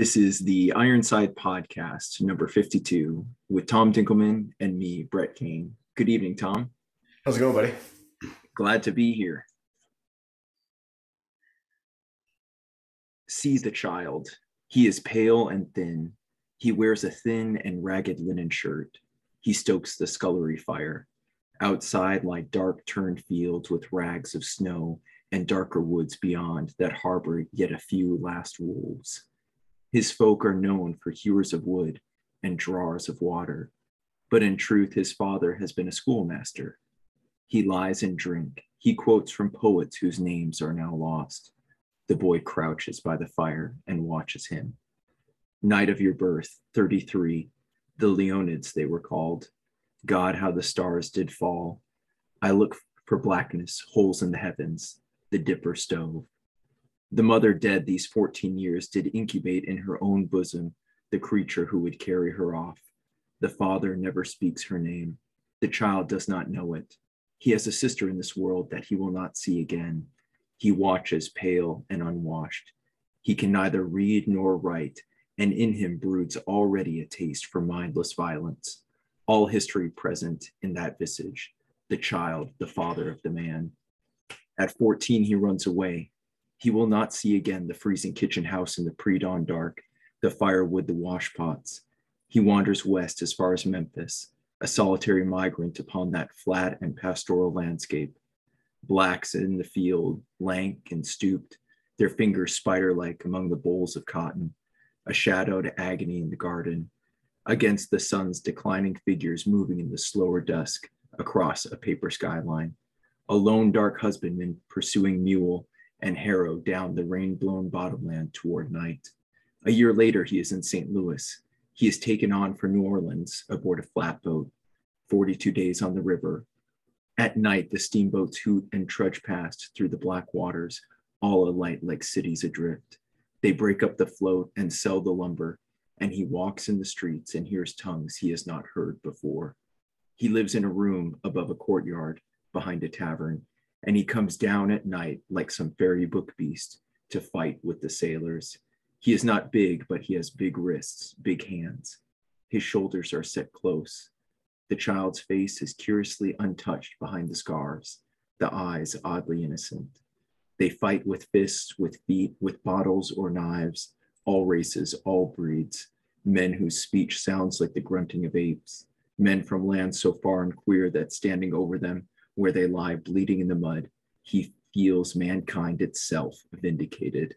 This is the Ironside Podcast, number 52, with Tom Dinkelman and me, Brett Kane. Good evening, Tom. How's it going, buddy? Glad to be here. See the child. He is pale and thin. He wears a thin and ragged linen shirt. He stokes the scullery fire. Outside lie dark turned fields with rags of snow and darker woods beyond that harbor yet a few last wolves. His folk are known for hewers of wood and drawers of water, but in truth, his father has been a schoolmaster. He lies in drink. He quotes from poets whose names are now lost. The boy crouches by the fire and watches him. Night of your birth, 33, the Leonids they were called. God, how the stars did fall. I look for blackness, holes in the heavens, the dipper stove. The mother dead these 14 years did incubate in her own bosom the creature who would carry her off. The father never speaks her name. The child does not know it. He has a sister in this world that he will not see again. He watches pale and unwashed. He can neither read nor write, and in him broods already a taste for mindless violence. All history present in that visage, the child, the father of the man. At 14, he runs away, he will not see again the freezing kitchen house in the pre dawn dark, the firewood, the washpots. He wanders west as far as Memphis, a solitary migrant upon that flat and pastoral landscape. Blacks in the field, lank and stooped, their fingers spider like among the bolls of cotton, a shadowed agony in the garden, against the sun's declining figures moving in the slower dusk across a paper skyline. A lone dark husbandman pursuing mule and harrow down the rain blown bottomland toward night. A year later, he is in St. Louis. He is taken on for New Orleans aboard a flatboat, 42 days on the river. At night, the steamboats hoot and trudge past through the black waters, all alight like cities adrift. They break up the float and sell the lumber, and he walks in the streets and hears tongues he has not heard before. He lives in a room above a courtyard behind a tavern and he comes down at night like some fairy book beast to fight with the sailors. He is not big, but he has big wrists, big hands. His shoulders are set close. The child's face is curiously untouched behind the scars, the eyes oddly innocent. They fight with fists, with feet, with bottles or knives, all races, all breeds, men whose speech sounds like the grunting of apes, men from lands so far and queer that standing over them, where they lie bleeding in the mud, he feels mankind itself vindicated.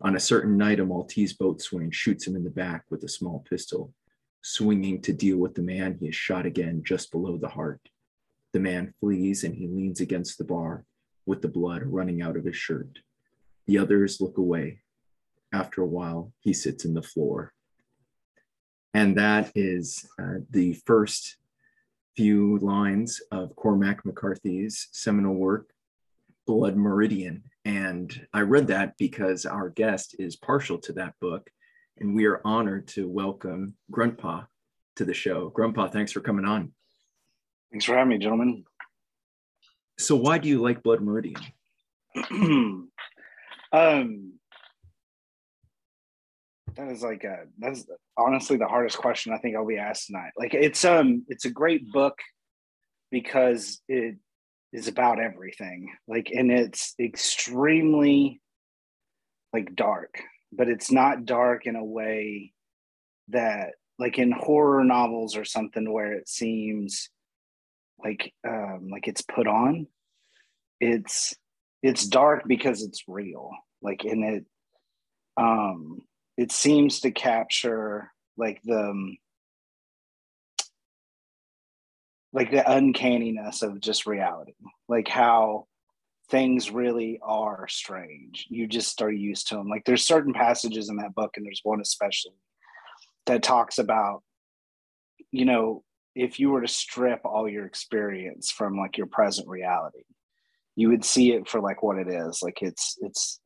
On a certain night, a Maltese boatswain shoots him in the back with a small pistol. Swinging to deal with the man, he is shot again just below the heart. The man flees and he leans against the bar with the blood running out of his shirt. The others look away. After a while, he sits in the floor. And that is uh, the first few lines of Cormac McCarthy's seminal work, Blood Meridian. And I read that because our guest is partial to that book. And we are honored to welcome Gruntpa to the show. Gruntpa, thanks for coming on. Thanks for having me, gentlemen. So, why do you like Blood Meridian? um, that is like a that's honestly the hardest question I think I'll be asked tonight. Like it's um it's a great book because it is about everything. Like and it's extremely like dark, but it's not dark in a way that like in horror novels or something where it seems like um like it's put on. It's it's dark because it's real. Like in it um it seems to capture like the um, like the uncanniness of just reality. Like how things really are strange. You just are used to them like there's certain passages in that book and there's one especially that talks about you know if you were to strip all your experience from like your present reality you would see it for like what it is. Like it's it's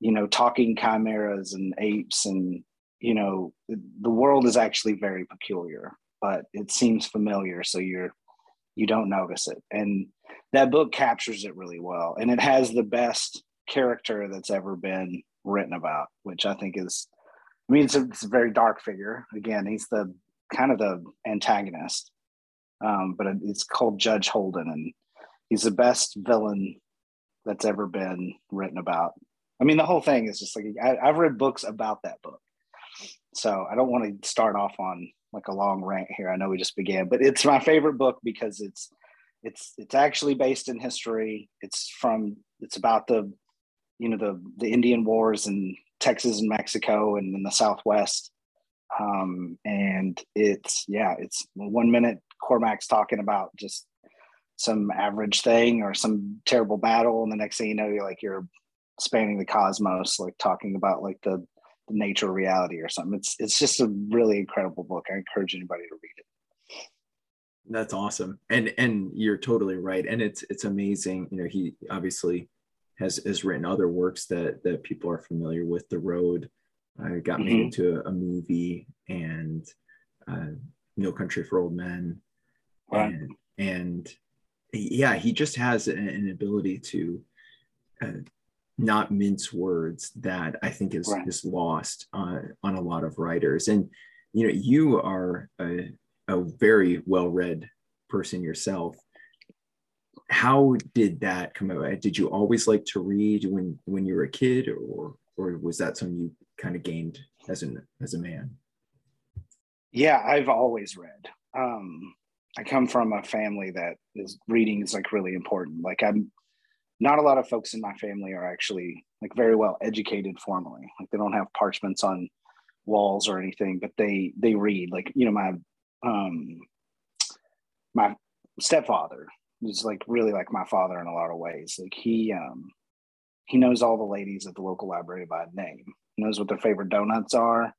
you know, talking chimeras and apes and, you know, the world is actually very peculiar, but it seems familiar. So you're, you don't notice it. And that book captures it really well. And it has the best character that's ever been written about, which I think is I mean, it's a, it's a very dark figure. Again, he's the kind of the antagonist, um, but it's called Judge Holden, and he's the best villain that's ever been written about. I mean, the whole thing is just like I, I've read books about that book, so I don't want to start off on like a long rant here. I know we just began, but it's my favorite book because it's it's it's actually based in history. It's from it's about the you know the the Indian Wars in Texas and Mexico and in the Southwest. Um, and it's yeah, it's one minute Cormac's talking about just some average thing or some terrible battle, and the next thing you know, you're like you're spanning the cosmos, like talking about like the, the nature of reality or something. It's it's just a really incredible book. I encourage anybody to read it. That's awesome, and and you're totally right, and it's it's amazing. You know, he obviously has has written other works that that people are familiar with. The Road uh, got mm-hmm. made into a, a, movie, and uh, No Country for Old Men, right. and and yeah, he just has an, an ability to uh, not mince words that I think is right. is lost on on a lot of writers. And you know, you are a, a very well read person yourself how did that come about? Did you always like to read when when you were a kid, or or was that something you kind of gained as an as a man? Yeah, I've always read. Um, I come from a family that is reading is like really important. Like I'm not a lot of folks in my family are actually like very well educated formally. Like they don't have parchments on walls or anything, but they they read. Like you know my um my stepfather is like really like my father in a lot of ways. Like he um he knows all the ladies at the local library by name. He knows what their favorite donuts are.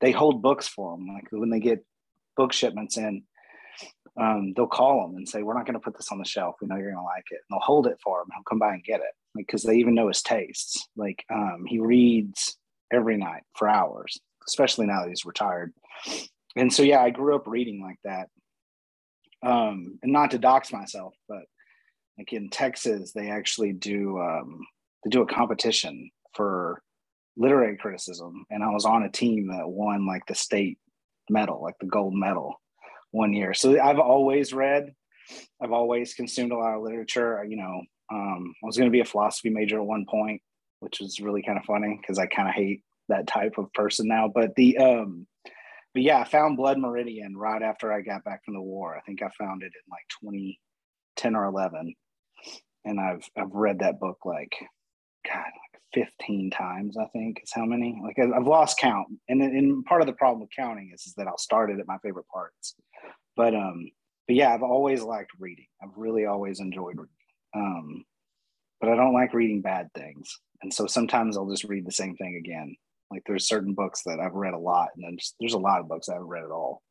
They hold books for them. Like when they get book shipments in, um, they'll call him and say, "We're not going to put this on the shelf. We know you're going to like it." And they'll hold it for him. He'll come by and get it, because like, they even know his tastes. Like um, he reads every night for hours, especially now that he's retired. And so, yeah, I grew up reading like that um, and not to dox myself, but like in Texas, they actually do um, they do a competition for literary criticism, and I was on a team that won like the state medal, like the gold medal, one year. So I've always read, I've always consumed a lot of literature. You know, um, I was going to be a philosophy major at one point, which was really kind of funny because I kind of hate that type of person now. But the um, but yeah, I found Blood Meridian right after I got back from the war. I think I found it in like 2010 or 11. And I've I've read that book like God, 15 times, I think is how many. Like I've lost count. And and part of the problem with counting is, is that I'll start it at my favorite parts. But um, but yeah, I've always liked reading. I've really always enjoyed reading. Um, but I don't like reading bad things. And so sometimes I'll just read the same thing again like there's certain books that I've read a lot, and then just, there's a lot of books I haven't read at all.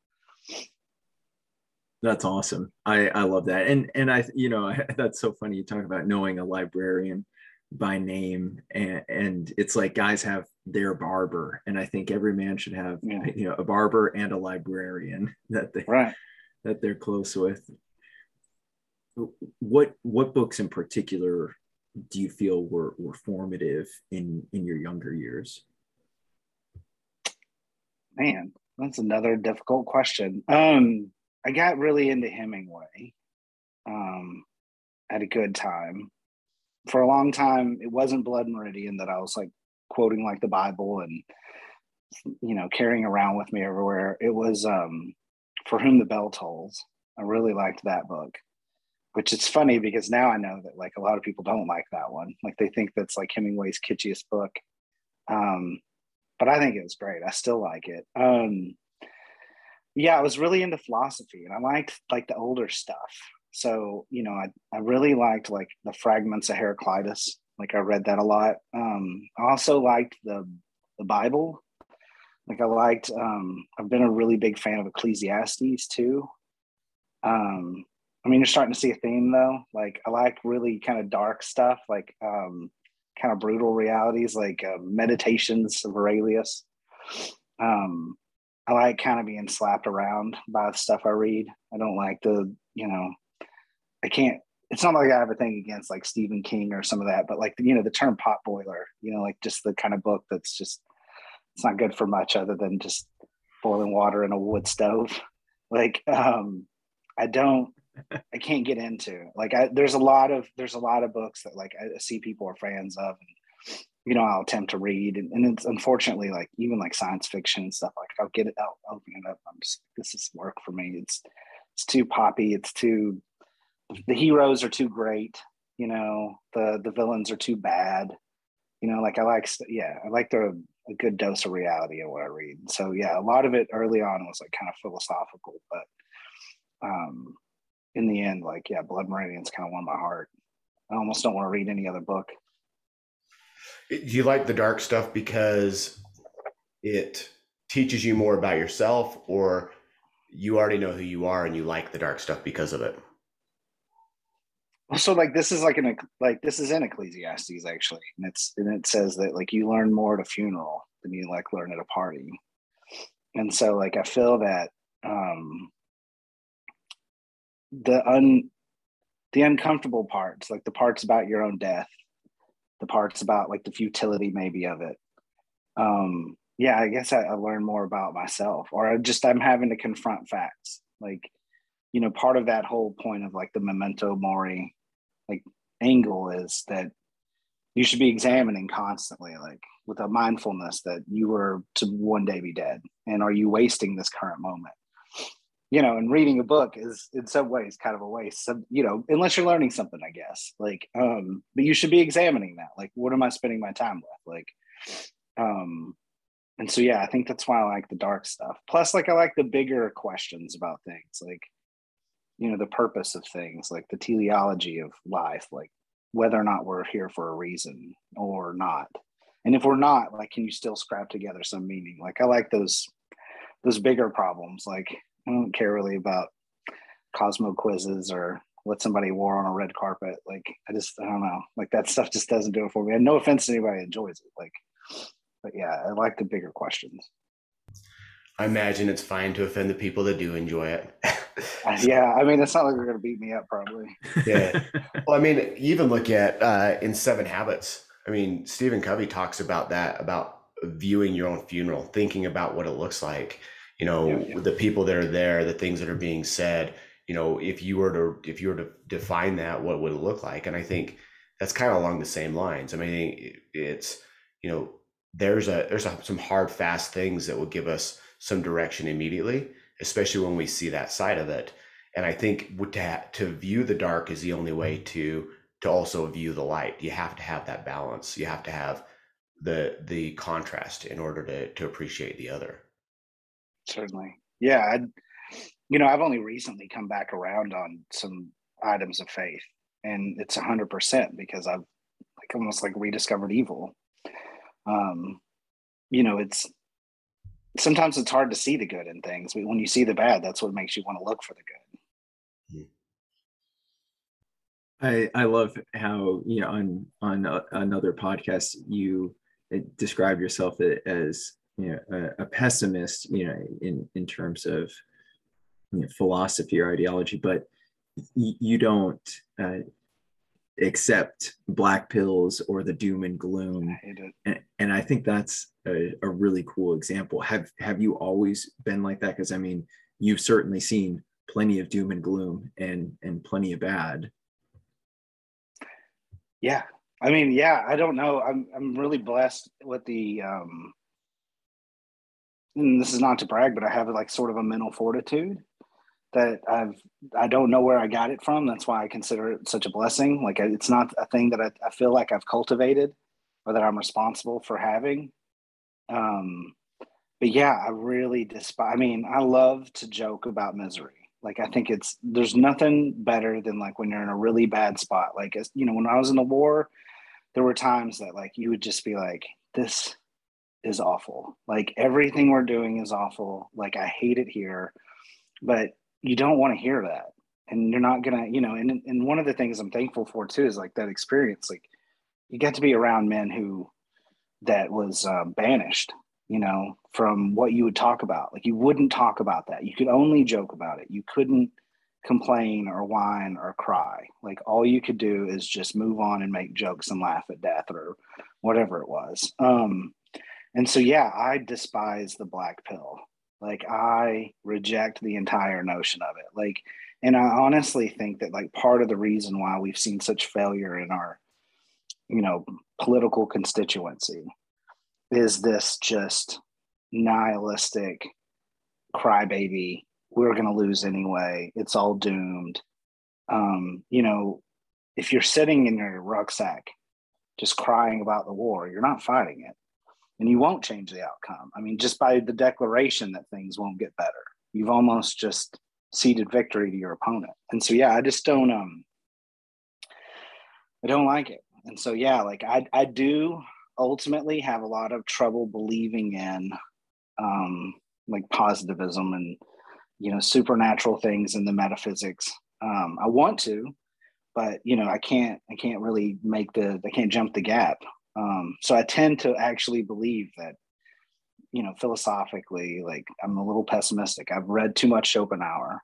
That's awesome. I I love that, and and I you know that's so funny. You talk about knowing a librarian by name, and and it's like guys have their barber, and I think every man should have yeah. you know a barber and a librarian that they right that they're close with. What what books in particular do you feel were were formative in in your younger years? man, that's another difficult question. Um, I got really into Hemingway um, at a good time. For a long time, it wasn't Blood Meridian that I was like quoting like the Bible and you know carrying around with me everywhere. It was um, For Whom the Bell Tolls. I really liked that book, which is funny because now I know that like a lot of people don't like that one. Like they think that's like Hemingway's kitschiest book. Um, but I think it was great. I still like it. Um, yeah, I was really into philosophy and I liked like the older stuff. So, you know, I, I really liked like the fragments of Heraclitus. Like I read that a lot. Um, I also liked the the Bible. Like I liked um, I've been a really big fan of Ecclesiastes too. Um, I mean, you're starting to see a theme though. Like I like really kind of dark stuff, like um, kind of brutal realities like uh, meditations of aurelius um, i like kind of being slapped around by the stuff i read i don't like the you know i can't it's not like i have a thing against like stephen king or some of that but like you know the term pot boiler you know like just the kind of book that's just it's not good for much other than just boiling water in a wood stove. Like, um, I don't, I can't get into like, I, there's a lot of, there's a lot of books that like I see people are fans of and, you know, I'll attempt to read and, and it's unfortunately like even like science fiction and stuff like I'll get it, I'll open it up. I'm just, this is work for me. It's, it's too poppy. It's too, the heroes are too great. You know, the, the villains are too bad you know like i like yeah i like the a good dose of reality in what I read. So yeah, a lot of it early on was like kind of philosophical, but um, in the end, like yeah, Blood Meridian's kind of won my heart. I almost don't want to read any other book. Do you like the dark stuff because it teaches you more about yourself, or you already know who you are and you like the dark stuff because of it? So like this is like an like this is in ecclesiastes actually and it's and it says that like you learn more at a funeral than you like learn at a party. And so like i feel that um the un the uncomfortable parts like the parts about your own death the parts about like the futility maybe of it um yeah i guess I, I learn more about myself or I just i'm having to confront facts. Like you know part of that whole point of like the memento mori like angle is that you should be examining constantly like with a mindfulness that you were to one day be dead and are you wasting this current moment? You know and reading a book is in some ways kind of a waste. So, you know unless you're learning something i guess. Like um but you should be examining that. Like what am i spending my time with? Like um and so yeah i think that's why i like the dark stuff. Plus like i like the bigger questions about things. Like you know the purpose of things like the teleology of life like whether or not we're here for a reason or not. And if we're not like can you still scrap together some meaning? Like i like those those bigger problems. Like i don't care really about cosmo quizzes or what somebody wore on a red carpet. Like i just i don't know. Like that stuff just doesn't do it for me. And no offense to anybody enjoys it like but yeah i like the bigger questions. I imagine it's fine to offend the people that do enjoy it. yeah, I mean, it's not like they're going to beat me up, probably. yeah. Well, I mean, you even look at uh, in Seven Habits. I mean, Stephen Covey talks about that about viewing your own funeral, thinking about what it looks like. You know, yeah, yeah. the people that are there, the things that are being said. You know, if you were to if you were to define that, what would it look like? And I think that's kind of along the same lines. I mean, it's you know, there's a there's a, some hard, fast things that will give us some direction immediately, especially when we see that side of it. And I think to, to view the dark is the only way to to also view the light. You have to have that balance. You have to have the the contrast in order to to appreciate the other. Certainly, yeah. I'd, you know, I've only recently come back around on some items of faith, and it's a hundred percent because I've like almost like rediscovered evil. Um, you know, it's sometimes it's hard to see the good in things, but when you see the bad, that's what makes you want to look for the good. I I love how you know on on a, another podcast you uh, describe yourself as you know a, a, pessimist you know in in terms of you know, philosophy or ideology, but you don't uh, accept black pills or the doom and gloom. And, and I think that's a, a really cool example. Have have you always been like that? Because I mean, you've certainly seen plenty of doom and gloom and and plenty of bad. Yeah. I mean, yeah, I don't know. I'm I'm really blessed with the um and this is not to brag, but I have like sort of a mental fortitude that I've I don't know where I got it from. That's why I consider it such a blessing. Like it's not a thing that I, I feel like I've cultivated or that I'm responsible for having. Um, but yeah, I really despise. I mean, I love to joke about misery. Like I think it's there's nothing better than like when you're in a really bad spot. Like you know, when I was in the war, there were times that like you would just be like, this is awful. Like everything we're doing is awful. Like I hate it here. But you don't want to hear that. And you're not gonna you know and, and one of the things i'm thankful for too is like that experience like you get to be around men who that was uh, banished you know from what you would talk about. Like you wouldn't talk about that. You could only joke about it. You couldn't complain or whine or cry. Like all you could do is just move on and make jokes and laugh at death or whatever it was. Um and so yeah i despise the black pill like i reject the entire notion of it. Like and i honestly think that like part of the reason why we've seen such failure in our you know political constituency is this just nihilistic crybaby we're going to lose anyway. It's all doomed. Um you know if you're sitting in your rucksack just crying about the war you're not fighting it and you won't change the outcome. I mean just by the declaration that things won't get better you've almost just ceded victory to your opponent. And so yeah i just don't um i don't like it. And so yeah like i i do ultimately have a lot of trouble believing in um like positivism and you know supernatural things in the metaphysics. Um i want to but you know i can't i can't really make the i can't jump the gap um so i tend to actually believe that you know philosophically like i'm a little pessimistic i've read too much schopenhauer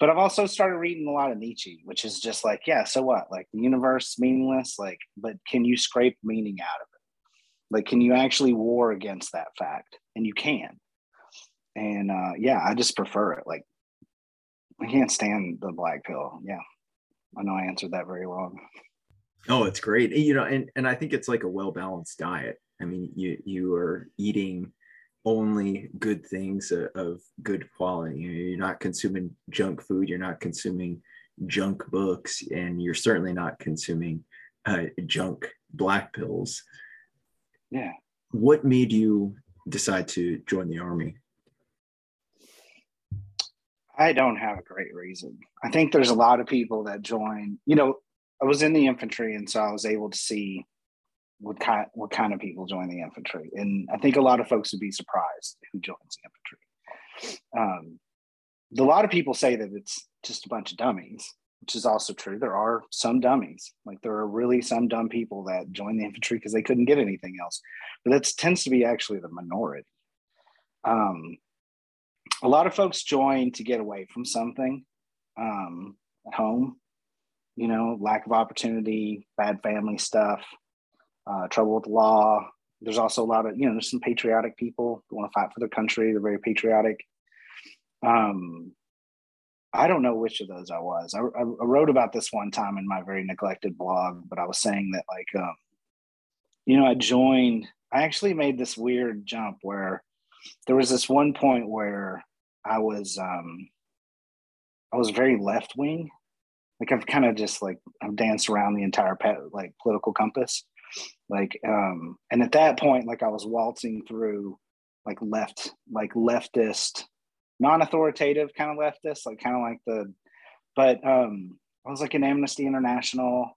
but I've also started reading a lot of Nietzsche, which is just like, yeah, so what? Like the universe meaningless, like, but can you scrape meaning out of it? Like, can you actually war against that fact? And you can. And uh, yeah, I just prefer it. Like, I can't stand the black pill. Yeah, I know I answered that very long. Oh, it's great. You know, and and I think it's like a well balanced diet. I mean, you you are eating only good things of good quality. You're not consuming junk food. You're not consuming junk books, and you're certainly not consuming uh, junk black pills. Yeah. What made you decide to join the army? I don't have a great reason. I think there's a lot of people that join. You know, I was in the infantry, and so I was able to see what kind what kind of people join the infantry, and I think a lot of folks would be surprised who joins the infantry. Um, a lot of people say that it's just a bunch of dummies, which is also true. There are some dummies, like there are really some dumb people that join the infantry because they couldn't get anything else, but that tends to be actually the minority. Um, a lot of folks join to get away from something um, at home, you know, lack of opportunity, bad family stuff, uh, trouble with the law. There's also a lot of, you know, there's some patriotic people who want to fight for their country. They're very patriotic. Um, I don't know which of those I was. I, I, wrote about this one time in my very neglected blog, but I was saying that, like, um, you know, I joined, I actually made this weird jump where there was this one point where I was, um, I was very left wing. Like I've kind of just like I've danced around the entire like political compass. Like um and at that point like i was waltzing through like left like leftist non-authoritative kind of leftist like kind of like the but um i was like in amnesty international.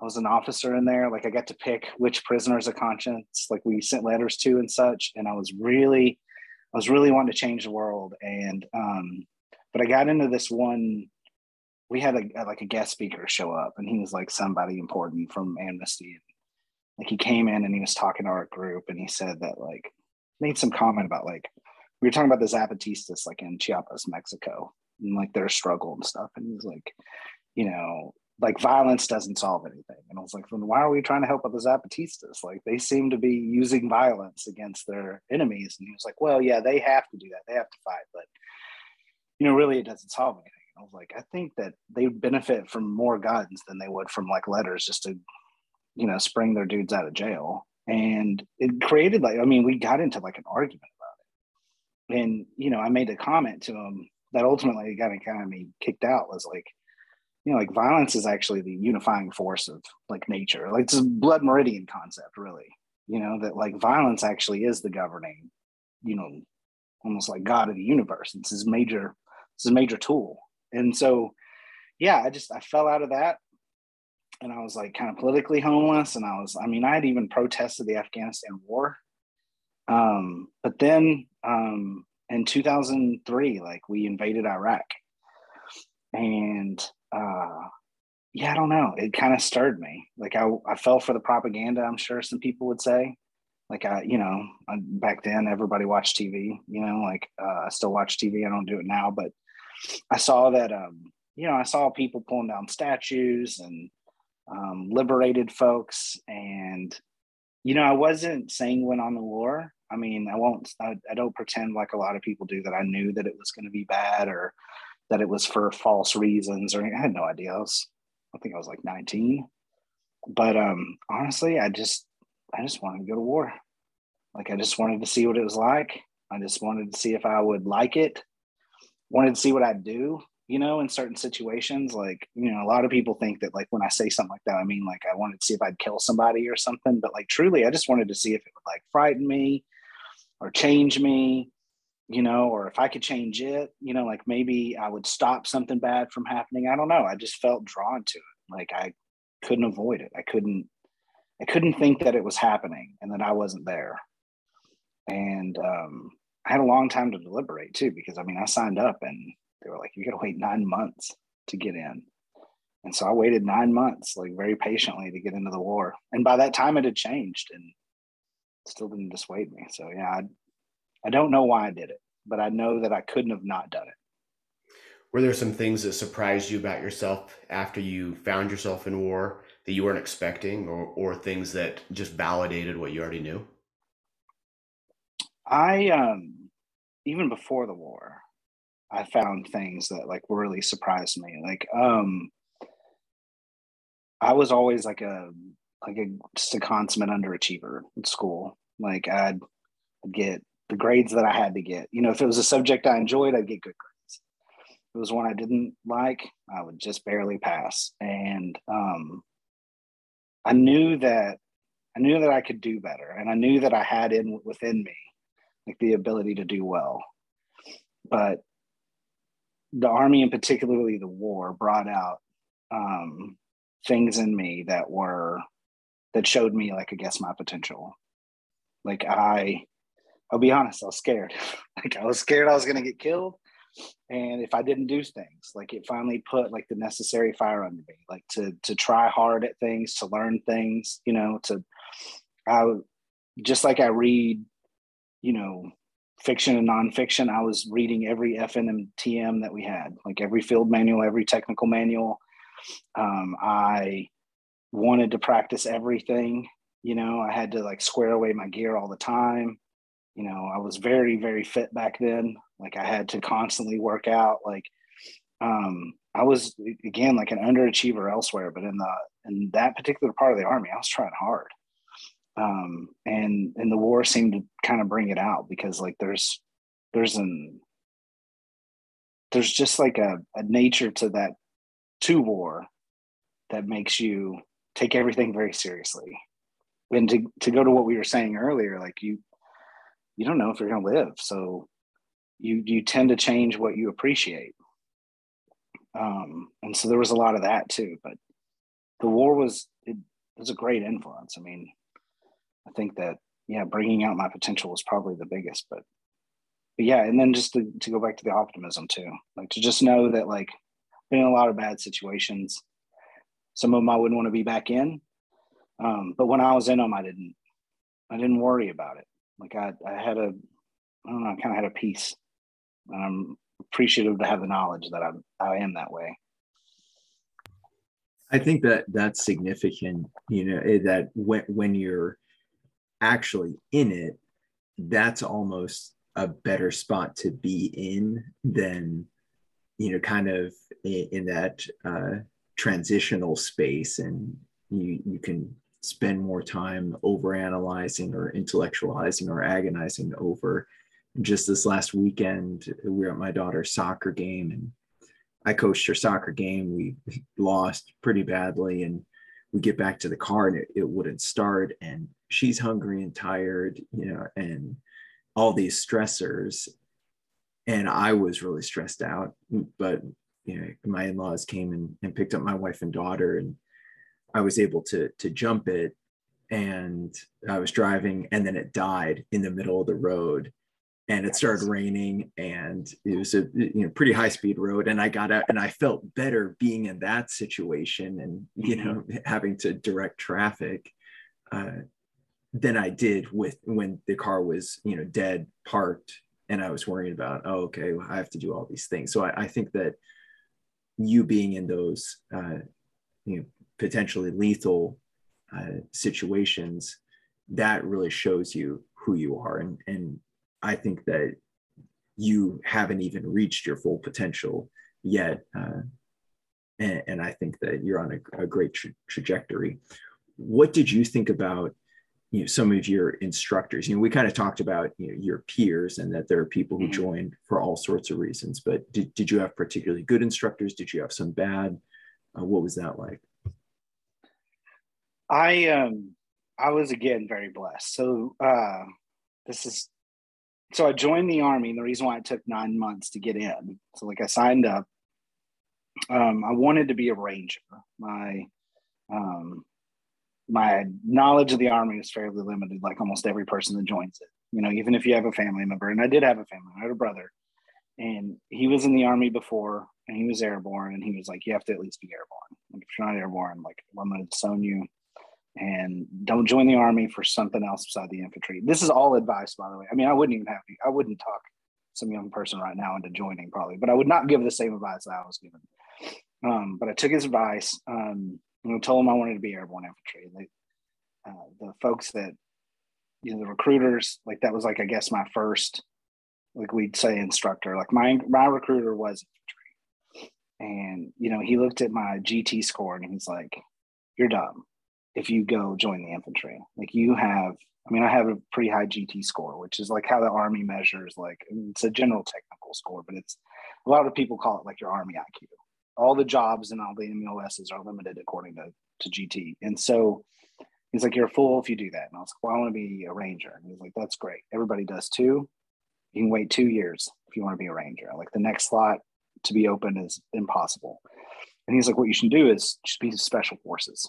I was an officer in there. Like i got to pick which prisoners of conscience like we sent letters to and such and i was really i was really wanting to change the world. And um but i got into this one we had a like a guest speaker show up and he was like somebody important from amnesty like he came in and he was talking to our group and he said that like made some comment about like we were talking about the Zapatistas like in Chiapas, Mexico, and like their struggle and stuff. And he's like, you know, like violence doesn't solve anything. And I was like, then why are we trying to help out the Zapatistas? Like they seem to be using violence against their enemies. And he was like, well, yeah, they have to do that. They have to fight, but you know, really it doesn't solve anything. I was like, I think that they benefit from more guns than they would from like letters just to you know, spring their dudes out of jail. And it created like, I mean, we got into like an argument about it. And, you know, I made a comment to him that ultimately got kind of me kicked out was like, you know, like violence is actually the unifying force of like nature. Like it's a blood meridian concept, really. You know, that like violence actually is the governing, you know, almost like God of the universe. It's his major, it's his major tool. And so, yeah, I just I fell out of that and I was like kind of politically homeless. And I was, I mean, I had even protested the Afghanistan war. Um, but then um, in 2003, like we invaded Iraq. And uh, yeah, I don't know. It kind of stirred me. Like I, I fell for the propaganda, I'm sure some people would say. Like I, you know, back then everybody watched TV, you know, like uh, I still watch TV. I don't do it now, but I saw that, um, you know, I saw people pulling down statues and um, liberated folks. And, you know, I wasn't sanguine on the war, I mean, I won't, I, I don't pretend like a lot of people do that I knew that it was going to be bad or that it was for false reasons or I had no idea. I was, I think I was like 19. But um honestly, I just I just wanted to go to war. Like I just wanted to see what it was like. I just wanted to see if I would like it. Wanted to see what I'd do, you know, in certain situations. Like, you know, a lot of people think that like when I say something like that, I mean like I wanted to see if I'd kill somebody or something. But like truly, I just wanted to see if it would like frighten me or change me you know, or if I could change it, you know, like maybe I would stop something bad from happening. I don't know. I just felt drawn to it. Like I couldn't avoid it. I couldn't I couldn't think that it was happening and that I wasn't there. And um I had a long time to deliberate too, because I mean I signed up and they were like, you gotta wait nine months to get in. And so I waited nine months, like very patiently to get into the war. And by that time it had changed and still didn't dissuade me. So yeah, I I don't know why I did it, but I know that I couldn't have not done it. Were there some things that surprised you about yourself after you found yourself in war that you weren't expecting, or, or things that just validated what you already knew? I, um, even before the war, I found things that like really surprised me. Like, um, I was always like a like a just a consummate underachiever in school. Like I'd get the grades that I had to get. You know, if it was a subject I enjoyed, I'd get good grades. If it was one I didn't like, I would just barely pass. And um, I knew that I knew that I could do better, and I knew that I had in within me like the ability to do well. But the army, and particularly the war, brought out um, things in me that were that showed me like I guess my potential. Like I I'll be honest, I was scared. like I was scared I was gonna get killed. And if I didn't do things, like it finally put like the necessary fire under me, like to to try hard at things, to learn things, you know, to I just like I read, you know, fiction and nonfiction, I was reading every FM and TM that we had, like every field manual, every technical manual. Um, I wanted to practice everything. You know, I had to like square away my gear all the time you know i was very very fit back then like i had to constantly work out like um i was again like an underachiever elsewhere but in the in that particular part of the army i was trying hard um and and the war seemed to kind of bring it out because like there's there's an there's just like a, a nature to that to war that makes you take everything very seriously and to, to go to what we were saying earlier like you you don't know if you're going to live. So you you tend to change what you appreciate. Um, and so there was a lot of that too. But the war was it was a great influence. I mean, I think that yeah, bringing out my potential was probably the biggest. But but yeah, and then just to, to go back to the optimism too, like to just know that like been in a lot of bad situations. Some of them I wouldn't want to be back in. Um, but when I was in them, I didn't I didn't worry about it like I, I had a, I don't know, I kind of had a peace. And I'm appreciative to have the knowledge that I'm, I am that way. I think that that's significant, you know, eh, that when, when you're actually in it, that's almost a better spot to be in than, you know, kind of in, in that uh, transitional space. And you, you can spend more time over analyzing or intellectualizing or agonizing over. Just this last weekend, we were at my daughter's soccer game and I coached her soccer game. We lost pretty badly and we get back to the car and it, it wouldn't start. And she's hungry and tired, you know, and all these stressors. And I was really stressed out. But, you know, my in laws came and, and picked up my wife and daughter and I was able to to jump it and I was driving and then it died in the middle of the road and it started raining and it was a you know pretty high speed road and I got out and I felt better being in that situation and you know mm-hmm. having to direct traffic uh, than I did with when the car was you know dead parked and I was worrying about oh okay well, I have to do all these things. So I, I think that you being in those uh, you know potentially lethal uh, situations, that really shows you who you are. And and i think that you haven't even reached your full potential yet uh, and, and, i think that you're on a, a great tra- trajectory. What did you think about you know some of your instructors. You know we kind of talked about you know, your peers and that there are people who mm-hmm. joined for all sorts of reasons but did, did you have particularly good instructors? Did you have some bad? Uh, what was that like? I um i was again very blessed. So uh this is so i joined the army and the reason why it took nine months to get in so like i signed up um i wanted to be a ranger. My um my knowledge of the army is fairly limited, like almost every person that joins it. You know, even if you have a family member, and I did have a family, I had a brother, and he was in the army before, and he was airborne, and he was like, "You have to at least be airborne. Like, if you're not airborne, like I'm going to disown you, and don't join the army for something else beside the infantry." This is all advice, by the way. I mean, I wouldn't even have, I wouldn't talk some young person right now into joining probably, but I would not give the same advice that I was given. Um, but I took his advice. Um, and I told them I wanted to be airborne infantry. They, uh, the folks that, you know, the recruiters, like that was like, I guess my first, like we'd say instructor, like my, my recruiter was infantry. And, you know, he looked at my GT score and he's like, you're dumb if you go join the infantry. Like you have, I mean, I have a pretty high GT score, which is like how the army measures, like it's a general technical score, but it's a lot of people call it like your army IQ all the jobs and all the MOSs are limited according to, to GT. And so he's like, You're a fool if you do that. And I was like, Well, I want to be a ranger. And he's like, That's great. Everybody does too. You can wait two years if you want to be a ranger. Like the next slot to be open is impossible. And he's like, What you should do is just be special forces.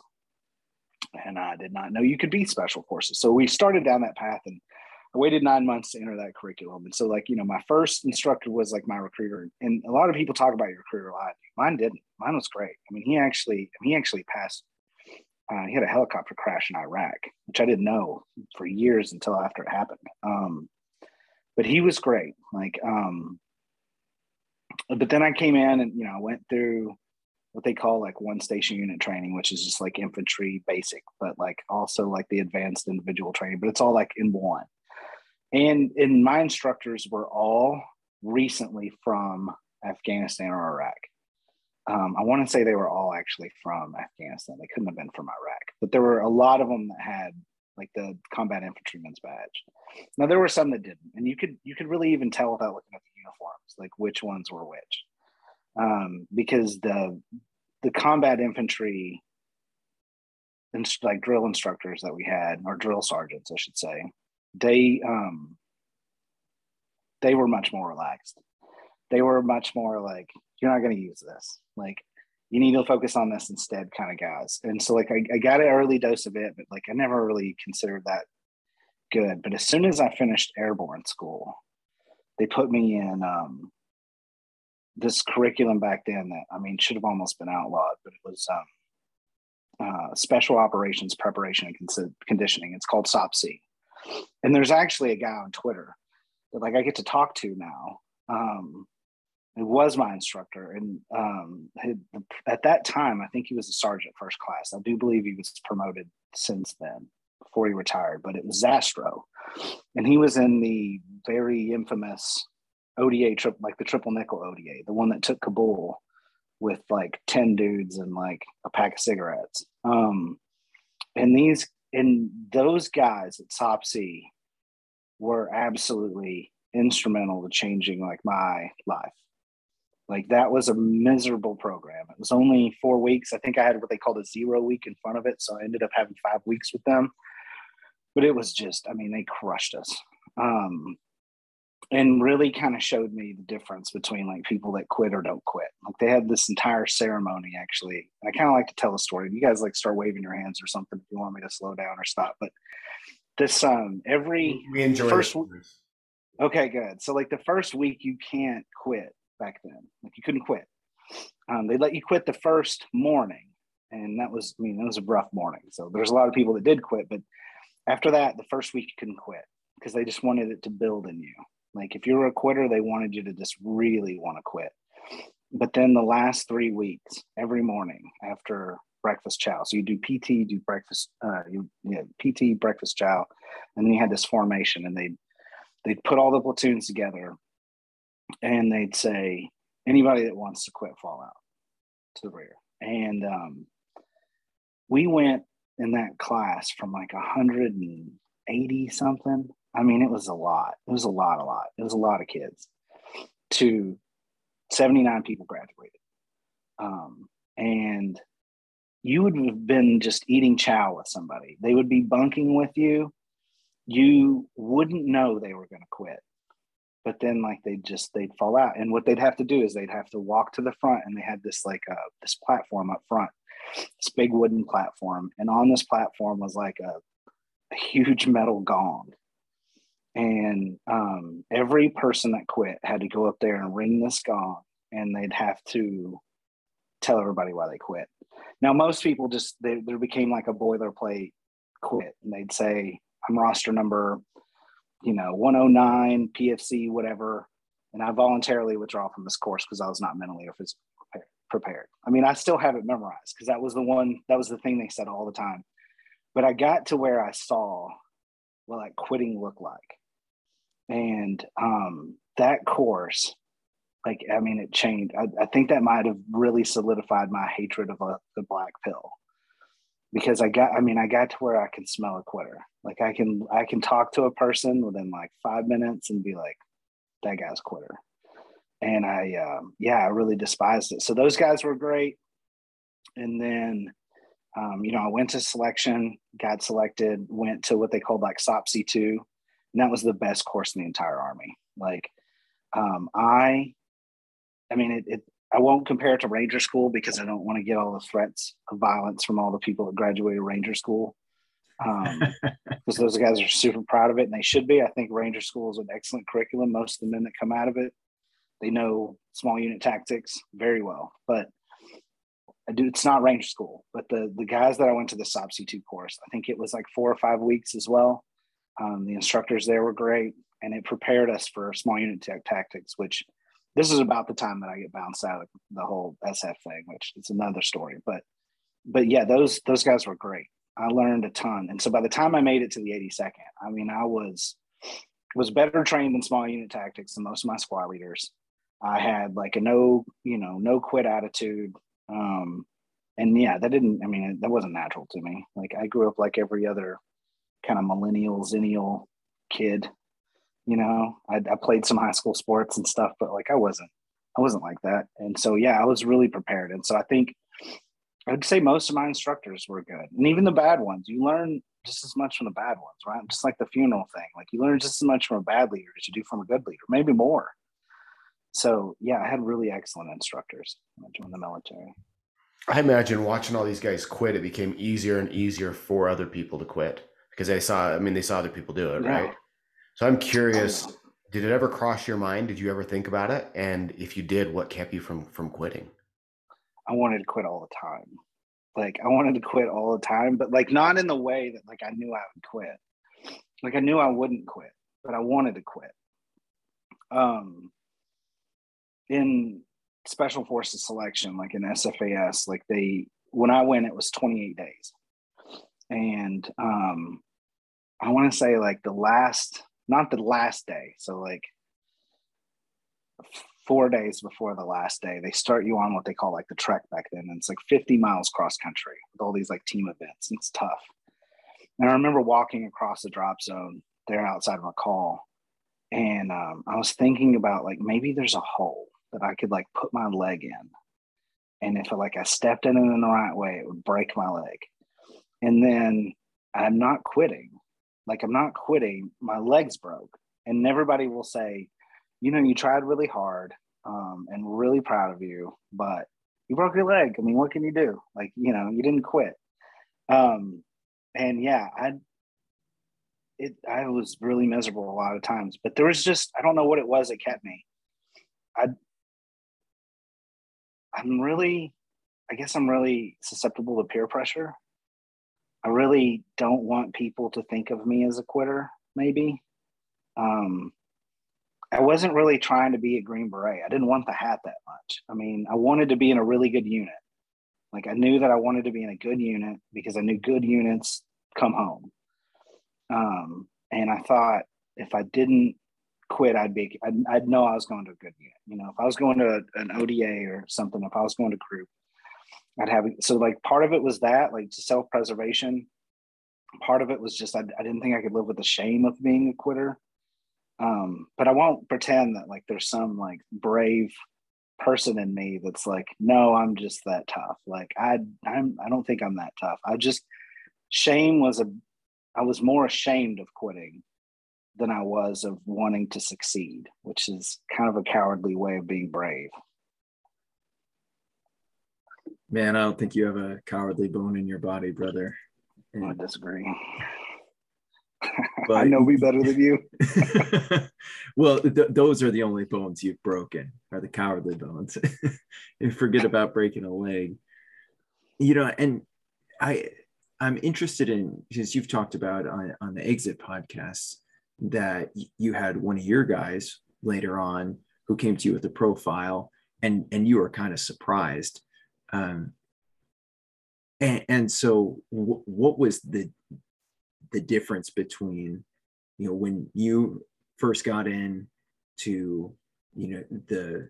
And I did not know you could be special forces. So we started down that path and I waited nine months to enter that curriculum. And so, like, you know, my first instructor was like my recruiter. And a lot of people talk about your recruiter a lot. Mine didn't. Mine was great. I mean, he actually, he actually passed. Uh, he had a helicopter crash in Iraq, which I didn't know for years until after it happened. Um, but he was great. Like, um, but then I came in and, you know, I went through what they call like one station unit training, which is just like infantry basic, but like also like the advanced individual training, but it's all like in one and and my instructors were all recently from Afghanistan or Iraq. Um, I want to say they were all actually from Afghanistan. They couldn't have been from Iraq, but there were a lot of them that had like the combat infantryman's badge. Now there were some that didn't, and you could you could really even tell without looking at the uniforms, like which ones were which, um, because the the combat infantry and like drill instructors that we had, or drill sergeants, I should say, they um they were much more relaxed. They were much more like, you're not going to use this. Like, you need to focus on this instead, kind of guys. And so, like, I, I got an early dose of it, but like, I never really considered that good. But as soon as I finished airborne school, they put me in um, this curriculum back then that I mean should have almost been outlawed, but it was um, uh, special operations preparation and conditioning. It's called SOPC. And there's actually a guy on Twitter that like I get to talk to now. Um, it was my instructor, and um, at that time, I think he was a sergeant first class. I do believe he was promoted since then before he retired, but it was Zastro, and he was in the very infamous ODA trip, like the triple nickel ODA, the one that took Kabul with like 10 dudes and like a pack of cigarettes. Um, and these and those guys at SOPC were absolutely instrumental to changing like my life. Like that was a miserable program. It was only four weeks. I think I had what they called a zero week in front of it. So I ended up having five weeks with them. But it was just, I mean, they crushed us. Um, and really kind of showed me the difference between like people that quit or don't quit. Like they had this entire ceremony actually. And I kind of like to tell a story. You guys like start waving your hands or something if you want me to slow down or stop. But this um every we enjoy first okay good so like the first week you can't quit back then like you couldn't quit um, they let you quit the first morning and that was i mean it was a rough morning so there's a lot of people that did quit but after that the first week you couldn't quit because they just wanted it to build in you like if you're a quitter they wanted you to just really want to quit but then the last three weeks every morning after breakfast chow. So you do PT, do breakfast, uh, you yeah, PT, breakfast chow, and then you had this formation, and they'd they'd put all the platoons together, and they'd say anybody that wants to quit fall out to the rear, and um, we went in that class from like 180 something. I mean, it was a lot. It was a lot, a lot. It was a lot of kids. To 79 people graduated. Um, and you would have been just eating chow with somebody. They would be bunking with you. You wouldn't know they were going to quit. But then, like, they'd just, they'd fall out. And what they'd have to do is they'd have to walk to the front and they had this, like, uh, this platform up front, this big wooden platform. And on this platform was like a, a huge metal gong. And um, every person that quit had to go up there and ring this gong and they'd have to tell everybody why they quit. Now, most people just they, there became like a boilerplate quit, and they'd say, "I'm roster number, you know, 109 PFC, whatever," and I voluntarily withdraw from this course because I was not mentally or physically prepared. I mean, I still have it memorized because that was the one that was the thing they said all the time. But I got to where I saw what like quitting looked like, and um, that course like i mean it changed. I, I think that might have really solidified my hatred of a, the black pill. Because i got i mean i got to where i can smell a quitter. Like i can i can talk to a person within like five minutes and be like that guy's quitter. And i um, yeah i really despised it. So those guys were great. And then um, you know i went to selection got selected went to what they called like sopc 2 and that was the best course in the entire army like um, i I mean, it, it, I won't compare it to Ranger School because I don't want to get all the threats of violence from all the people that graduated Ranger School. Um, because those guys are super proud of it and they should be. I think Ranger School is an excellent curriculum. Most of the men that come out of it, they know small unit tactics very well. But I do, it's not Ranger School. But the the guys that I went to the SOPC two course, I think it was like four or five weeks as well. Um, the instructors there were great, and it prepared us for small unit tactics, which this is about the time that I get bounced out of the whole SF thing, which is another story. But but yeah, those those guys were great. I learned a ton, and so by the time I made it to the 82nd, I mean I was was better trained in small unit tactics than most of my squad leaders. I had like a no, you know, no quit attitude. Um, and yeah, that didn't, I mean, that wasn't natural to me. Like I grew up like every other kind of millennial, zennial kid you know? I, I played some high school sports and stuff but like i wasn't i wasn't like that. And so yeah i was really prepared. And so i think i'd say most of my instructors were good. And even the bad ones you learn just as much from the bad ones right? Just like the funeral thing like you learn just as much from a bad leader as you do from a good leader maybe more. So yeah i had really excellent instructors when i joined the military. I imagine watching all these guys quit it became easier and easier for other people to quit because they saw i mean they saw other people do it yeah. right so I'm curious, did it ever cross your mind? Did you ever think about it? And if you did, what kept you from from quitting? I wanted to quit all the time. Like I wanted to quit all the time, but like not in the way that like I knew I would quit. Like I knew I wouldn't quit, but I wanted to quit. Um in special forces selection, like in SFAS, like they when I went, it was 28 days. And um I want to say like the last not the last day. So like four days before the last day, they start you on what they call like the trek back then. And it's like 50 miles cross country with all these like team events. And it's tough. And I remember walking across the drop zone there outside of Mackall. And um, I was thinking about like maybe there's a hole that I could like put my leg in. And if like I stepped in it in the right way, it would break my leg. And then I'm not quitting like I'm not quitting. My legs broke. And everybody will say, you know, you tried really hard um, and really proud of you, but you broke your leg. I mean, what can you do? Like, you know, you didn't quit. Um, and yeah, I, it, I was really miserable a lot of times, but there was just, I don't know what it was that kept me. I, I'm really, I guess I'm really susceptible to peer pressure. I really don't want people to think of me as a quitter, maybe. Um, I wasn't really trying to be a Green Beret. I didn't want the hat that much. I mean, I wanted to be in a really good unit. Like I knew that I wanted to be in a good unit because I knew good units come home. Um, and I thought if I didn't quit, I'd be, I'd, I'd, know I was going to a good unit. You know, if I was going to an ODA or something, if I was going to group, I'd have, so like part of it was that, like self preservation. Part of it was just, I, I didn't think I could live with the shame of being a quitter. Um, but I won't pretend that like there's some like brave person in me that's like, no, I'm just that tough. Like I, I'm, I don't think I'm that tough. I just, shame was a, I was more ashamed of quitting than I was of wanting to succeed, which is kind of a cowardly way of being brave. Man, I don't think you have a cowardly bone in your body, brother. I disagree. But, I know me better than you. well, th- those are the only bones you've broken, are the cowardly bones. and forget about breaking a leg. You know, and I I'm interested in because you've talked about on, on the exit podcast that you had one of your guys later on who came to you with a profile and and you were kind of surprised um, and, and so w- what was the the difference between you know when you first got in to you know the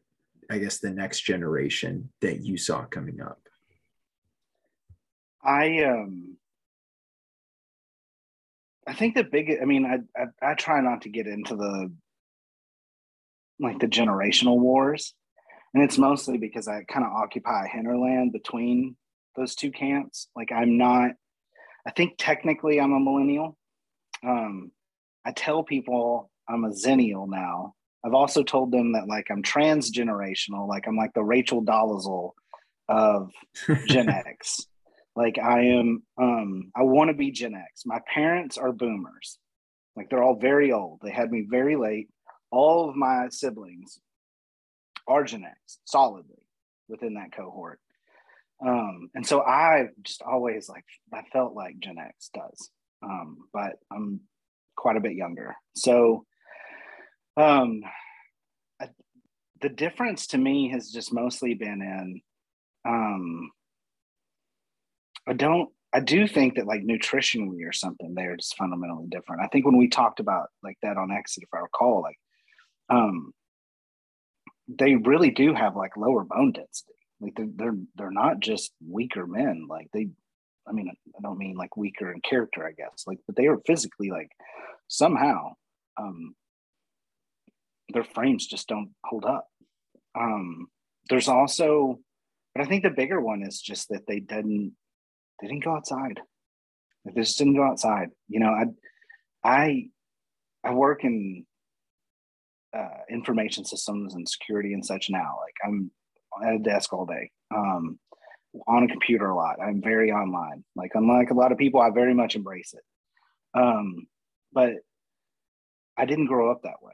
i guess the next generation that you saw coming up? I um I think the big, I mean, I, I, I try not to get into the like the generational wars, and it's mostly because I kind of occupy a hinterland between those two camps. Like I'm not, I think technically I'm a millennial. Um, I tell people I'm a zennial now. I've also told them that like I'm transgenerational, like I'm like the Rachel Dolezal of Gen X. Like I am, um, I want to be Gen X. My parents are boomers. Like they're all very old. They had me very late. All of my siblings are Gen X solidly within that cohort. Um, and so I just always like I felt like Gen X does. Um, but I'm quite a bit younger. So um I, the difference to me has just mostly been in um I don't I do think that like nutritionally or something they're just fundamentally different. I think when we talked about like that on exit, if I recall, like um they really do have like lower bone density. Like they're they're they're not just weaker men. Like they I mean I don't mean like weaker in character, I guess. Like but they are physically like somehow um their frames just don't hold up. Um there's also but I think the bigger one is just that they didn't they didn't go outside. They just didn't go outside. You know, I I I work in uh, information systems and security and such now. Like I'm at a desk all day, um, on a computer a lot. I'm very online. Like unlike a lot of people, I very much embrace it. Um, but I didn't grow up that way.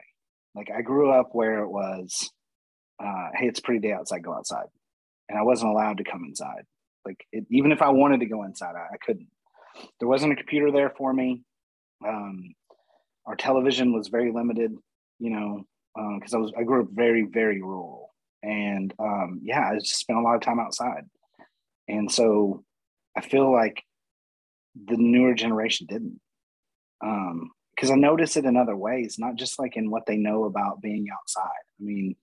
Like I grew up where it was, uh, hey, it's pretty day outside, go outside, and I wasn't allowed to come inside. Like it, even if I wanted to go inside, I, I, couldn't. There wasn't a computer there for me. Um, our television was very limited, you know, because um, I was I grew up very very rural, and um, yeah, I just spent a lot of time outside, and so I feel like the newer generation didn't. because um, I notice it in other ways, not just like in what they know about being outside. I mean,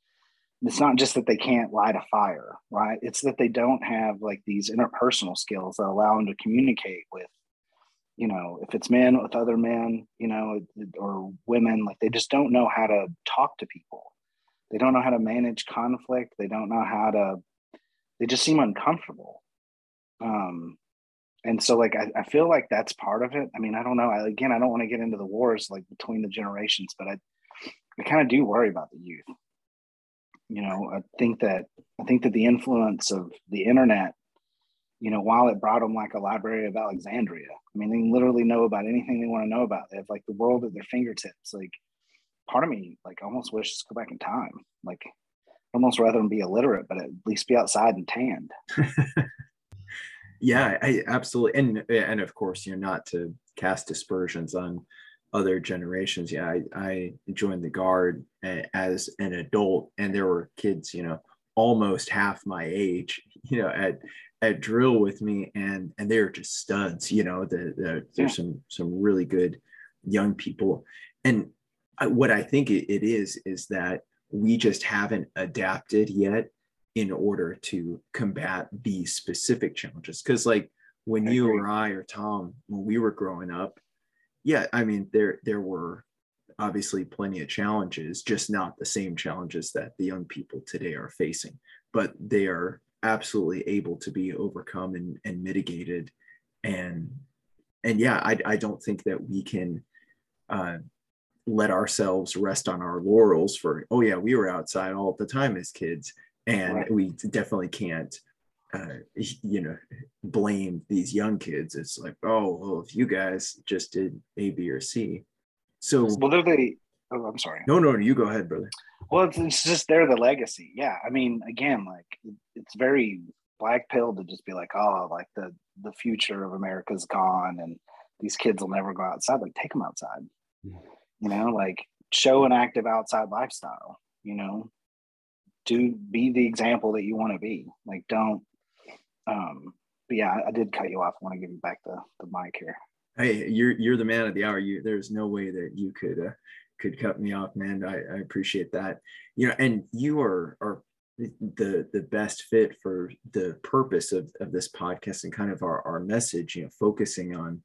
it's not just that they can't light a fire, right? It's that they don't have like these interpersonal skills that allow them to communicate with, you know, if it's men with other men, you know, or women, like they just don't know how to talk to people. They don't know how to manage conflict. They don't know how to, they just seem uncomfortable. Um, and so like I, I feel like that's part of it. I mean, I don't know. I, again, I don't want to get into the wars like between the generations, but I, I kind of do worry about the youth you know i think that i think that the influence of the internet you know while it brought them like a library of alexandria. I mean they literally know about anything they want to know about. They have like the world at their fingertips. Like part of me like almost wishes to go back in time. Like almost rather than be illiterate but at least be outside and tanned. Yeah i absolutely. And and of course you know not to cast aspersions on other generations. Yeah, I, I joined the guard eh, as an adult, and there were kids, you know, almost half my age, you know, at at drill with me, and and they're just studs. You know, the, the there's yeah. some some really good young people, and I, what I think it, it is is that we just haven't adapted yet in order to combat these specific challenges. Because like when I you agree. or I or Tom, when we were growing up, yeah, I mean there there were obviously plenty of challenges, just not the same challenges that the young people today are facing, but they are absolutely able to be overcome and, and mitigated. And and yeah, I, I don't think that we can uh, let ourselves rest on our laurels for oh yeah we were outside all the time as kids and right. we definitely can't uh, you know blame these young kids it's like oh well if you guys just did a b or c so well they're the oh i'm sorry no no you go ahead brother well it's, it's just they're the legacy yeah i mean again like it's very black pill to just be like oh like the the future of america's gone and these kids will never go outside like take them outside mm. you know like show an active outside lifestyle you know do be the example that you want to be. Like, don't. Um, but yeah, I, I did cut you off. I want to give you back the the mic here. Hey, you're you're the man of the hour. You there's no way that you could uh, could cut me off, man. I, I appreciate that. You know, and you are are the the best fit for the purpose of, of this podcast and kind of our, our message you know focusing on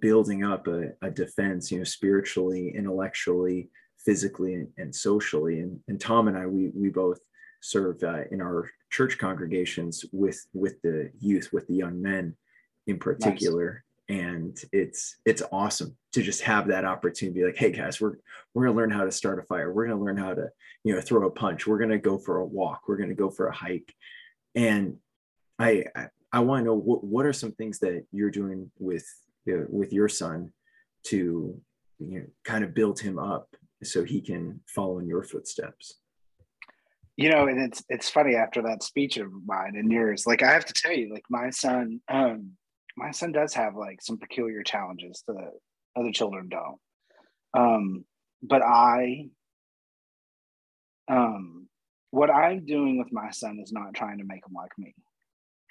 building up a, a defense you know spiritually intellectually physically and, and socially and, and tom and i we we both serve uh, in our church congregations with with the youth with the young men in particular. And it's it's awesome to just have that opportunity like hey guys we're we're going to learn how to start a fire. We're going to learn how to you know throw a punch. We're going to go for a walk. We're going to go for a hike. And i i, I want to know what, what are some things that you're doing with uh, with your son to you know kind of build him up so he can follow in your footsteps? You know and it's it's funny after that speech of mine and yours like i have to tell you like my son um my son does have like some peculiar challenges that other children don't. Um but i um what i'm doing with my son is not trying to make him like me.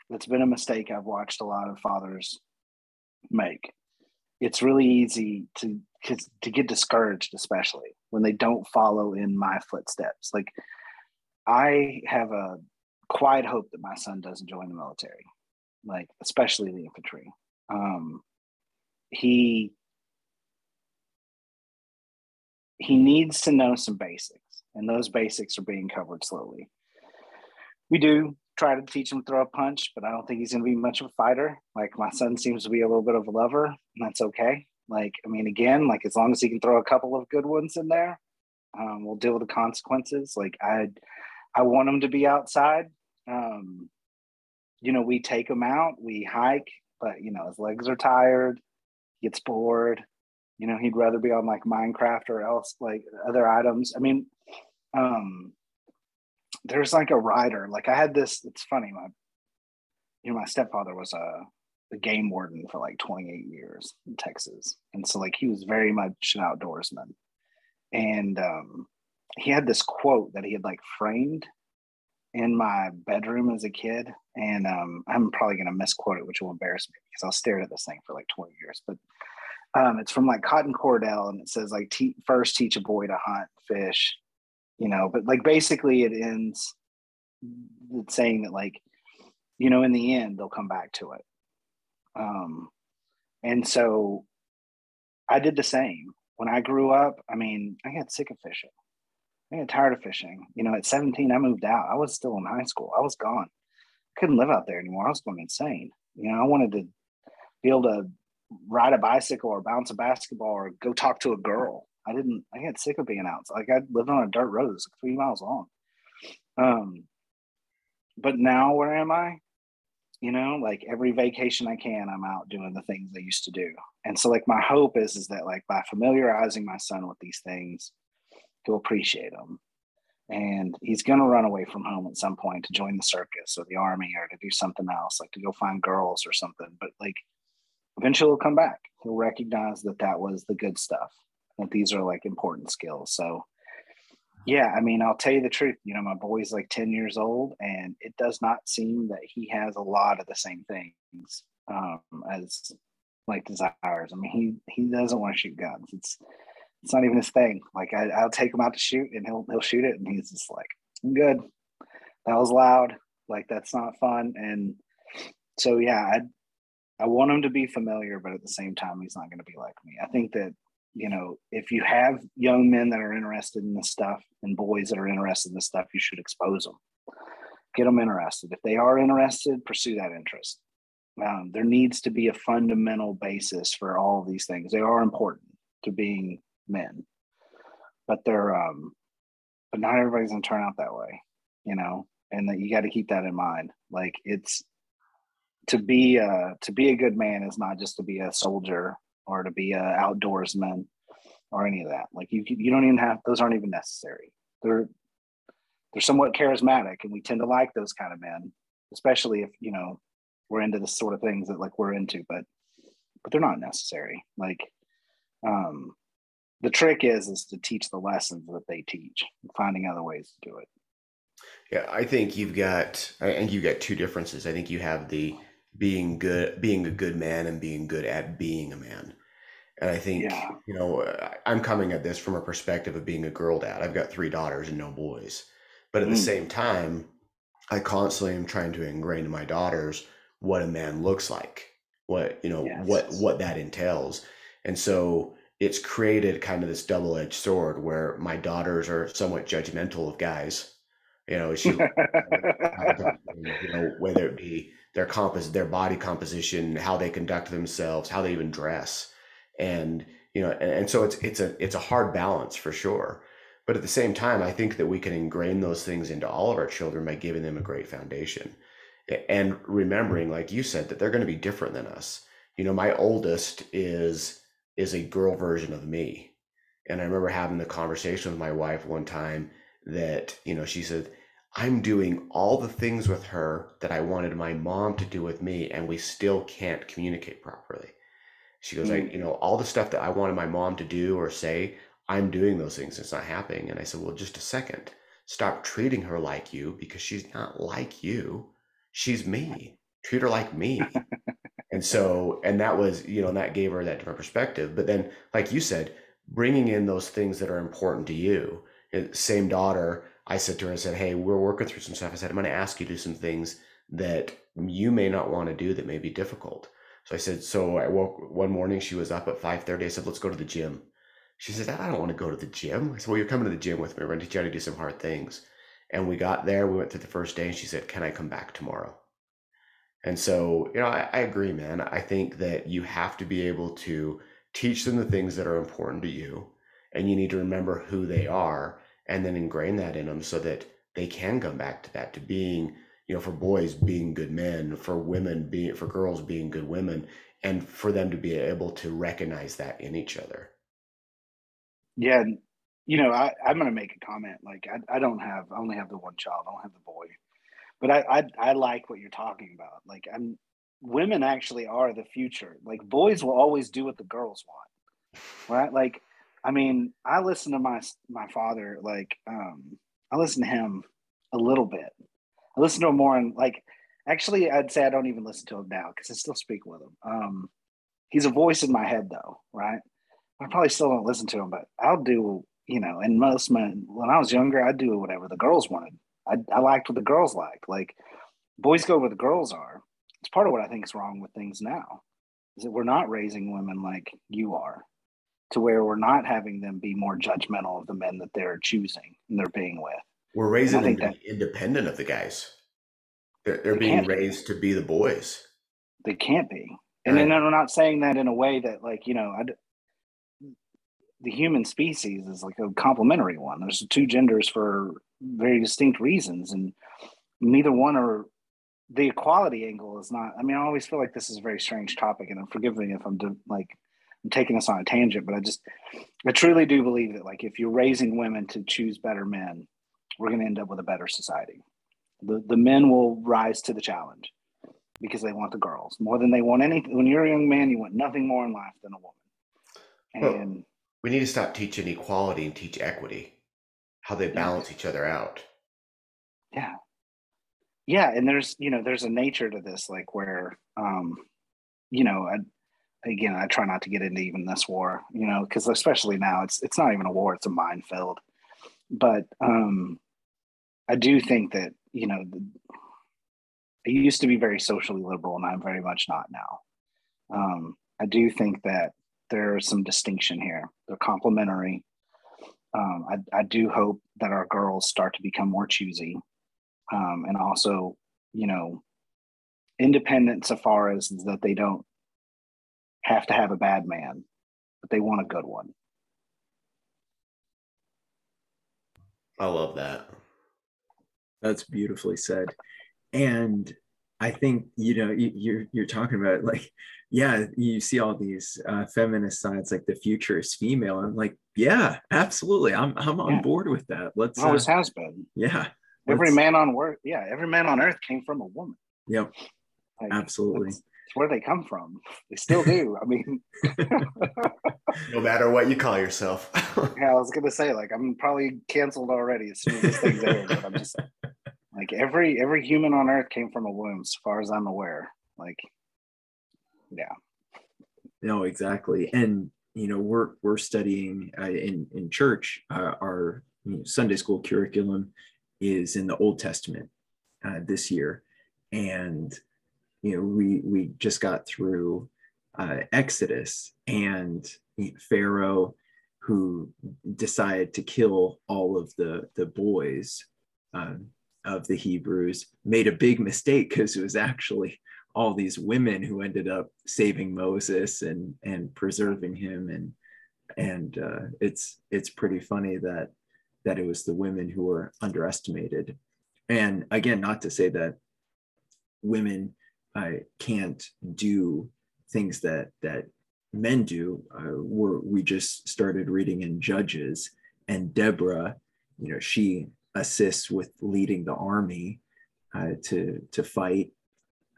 That's been a mistake i've watched a lot of fathers make. It's really easy to to get discouraged especially when they don't follow in my footsteps. Like I have a quiet hope that my son doesn't join the military, like especially the infantry. Um, he he needs to know some basics, and those basics are being covered slowly. We do try to teach him to throw a punch, but I don't think he's going to be much of a fighter. Like my son seems to be a little bit of a lover, and that's okay. Like I mean, again, like as long as he can throw a couple of good ones in there, um, we'll deal with the consequences. Like I I want him to be outside. Um, you know, we take him out, we hike, but you know, his legs are tired, he gets bored. You know, he'd rather be on like Minecraft or else like other items. I mean, um, there's like a rider. Like I had this. It's funny. My, you know, my stepfather was a, a game warden for like 28 years in Texas, and so like he was very much an outdoorsman. And um, he had this quote that he had like framed in my bedroom as a kid, and um, I'm probably going to misquote it, which will embarrass me because I'll stare at this thing for like 20 years. But um, it's from like Cotton Cordell, and it says like te- first teach a boy to hunt, fish, you know. But like basically, it ends saying that like you know in the end they'll come back to it. Um, and so I did the same when I grew up. I mean, I got sick of fishing. I got tired of fishing. You know, at 17, I moved out. I was still in high school. I was gone. couldn't live out there anymore. I was going insane. You know, I wanted to be able to ride a bicycle or bounce a basketball or go talk to a girl. I didn't, I got sick of being out. Like I lived on a dirt road, three miles long. Um, but now where am I? You know, like every vacation I can, I'm out doing the things I used to do. And so like my hope is is that like by familiarizing my son with these things, to appreciate them. And he's going to run away from home at some point to join the circus or the army or to do something else, like to go find girls or something. But like eventually he'll come back. He'll recognize that that was the good stuff, that these are like important skills. So Yeah, I mean, I'll tell you the truth. You know, my boy's like 10 years old, and it does not seem that he has a lot of the same things um, as like desires. I mean, he he doesn't want to shoot guns. It's it's not even his thing. Like I, I'll take him out to shoot, and he'll he'll shoot it, and he's just like, I'm good. That was loud. Like that's not fun. And so yeah, I I want him to be familiar, but at the same time, he's not going to be like me. I think that you know, if you have young men that are interested in this stuff and boys that are interested in this stuff, you should expose them, get them interested. If they are interested, pursue that interest. Um, there needs to be a fundamental basis for all of these things. They are important to being men, but they're, um, but not everybody's gonna turn out that way, you know, and that you got to keep that in mind. Like it's to be a to be a good man is not just to be a soldier or to be a outdoorsman or any of that. Like you, you don't even have those aren't even necessary. They're they're somewhat charismatic, and we tend to like those kind of men, especially if you know we're into the sort of things that like we're into. But but they're not necessary. Like um, the trick is is to teach the lessons that they teach, finding other ways to do it. Yeah, I think you've got I think you've got two differences. I think you have the being good being a good man and being good at being a man and i think yeah. you know i'm coming at this from a perspective of being a girl dad i've got three daughters and no boys but at mm. the same time i constantly am trying to ingrain in my daughters what a man looks like what you know yes. what what that entails and so it's created kind of this double-edged sword where my daughters are somewhat judgmental of guys you know she you know whether it be their compos their body composition, how they conduct themselves, how they even dress, and you know, and, and so it's it's a it's a hard balance for sure. But at the same time, I think that we can ingrain those things into all of our children by giving them a great foundation and remembering, like you said, that they're going to be different than us. You know, my oldest is is a girl version of me. And I remember having the conversation with my wife one time that, you know, she said, I'm doing all the things with her that I wanted my mom to do with me, and we still can't communicate properly. She goes, mm. I, you know, all the stuff that I wanted my mom to do or say, I'm doing those things. It's not happening. And I said, well, just a second. Stop treating her like you because she's not like you. She's me. Treat her like me. and so, and that was, you know, and that gave her that different perspective. But then, like you said, bringing in those things that are important to you. Same daughter I said to her, I said, Hey, we're working through some stuff. I said, I'm going to ask you to do some things that you may not want to do that may be difficult. So I said, so I woke one morning, she was up at 5.30. I said, let's go to the gym. She said, I don't want to go to the gym. I said, well, you're coming to the gym with me. We're going to teach you how to do some hard things. And we got there, we went through the first day and she said, can I come back tomorrow? And so, you know, I, I agree, man. I think that you have to be able to teach them the things that are important to you and you need to remember who they are and then ingrain that in them so that they can come back to that to being you know for boys being good men for women being for girls being good women and for them to be able to recognize that in each other yeah you know I, i'm going to make a comment like I, I don't have i only have the one child i don't have the boy but I, I i like what you're talking about like i'm women actually are the future like boys will always do what the girls want right like I mean, I listen to my my father like um, I listen to him a little bit. I listen to him more and like actually I'd say I don't even listen to him now because I still speak with him. Um, he's a voice in my head though, right? I probably still don't listen to him, but I'll do you know. And most men, when I was younger, I'd do whatever the girls wanted. I, I liked what the girls liked. Like boys go where the girls are. It's part of what I think is wrong with things now. Is that we're not raising women like you are to where we're not having them be more judgmental of the men that they're choosing and they're being with. We're raising them that, independent of the guys. They're, they're they being raised be. to be the boys. They can't be. And right. then I'm not saying that in a way that, like, you know, I'd, the human species is like a complementary one. There's two genders for very distinct reasons, and neither one are the equality angle is not. I mean, I always feel like this is a very strange topic, and forgive me if I'm de- like I'm taking us on a tangent, but I just, I truly do believe that like if you're raising women to choose better men, we're going to end up with a better society. The, the men will rise to the challenge because they want the girls more than they want anything. When you're a young man, you want nothing more in life than a woman. And well, we need to stop teaching equality and teach equity. How they balance yeah. each other out. Yeah. Yeah. And there's, you know, there's a nature to this, like where, um, you know, I, again, I try not to get into even this war, you know, because especially now it's it's not even a war; it's a minefield. But um, I do think that you know, I used to be very socially liberal, and I'm very much not now. Um, I do think that there's some distinction here. They're complementary. Um, I, I do hope that our girls start to become more choosy, um, and also, you know, independent so far as that they don't have to have a bad man, but they want a good one. I love that. That's beautifully said. And I think you know you're you're talking about like yeah you see all these uh, feminist sides like the future is female I'm like yeah absolutely I'm I'm on yeah. board with that let's always uh, has been yeah every man on earth yeah every man on earth came from a woman yep like, absolutely where they come from. They still do. I mean, no matter what you call yourself. yeah, I was gonna say like I'm probably canceled already as soon as this thing's aired. But I'm just like every every human on Earth came from a womb, as far as I'm aware. Like, yeah. No, exactly, and you know we're we're studying uh, in in church. Uh, our you know, Sunday school curriculum is in the Old Testament uh, this year, and you know we we just got through uh, Exodus and Pharaoh who decided to kill all of the the boys um, of the Hebrews made a big mistake because it was actually all these women who ended up saving Moses and and preserving him and and uh, it's it's pretty funny that that it was the women who were underestimated and again not to say that women I can't do things that that men do. Uh, we're, we just started reading in Judges, and Deborah, you know, she assists with leading the army uh, to to fight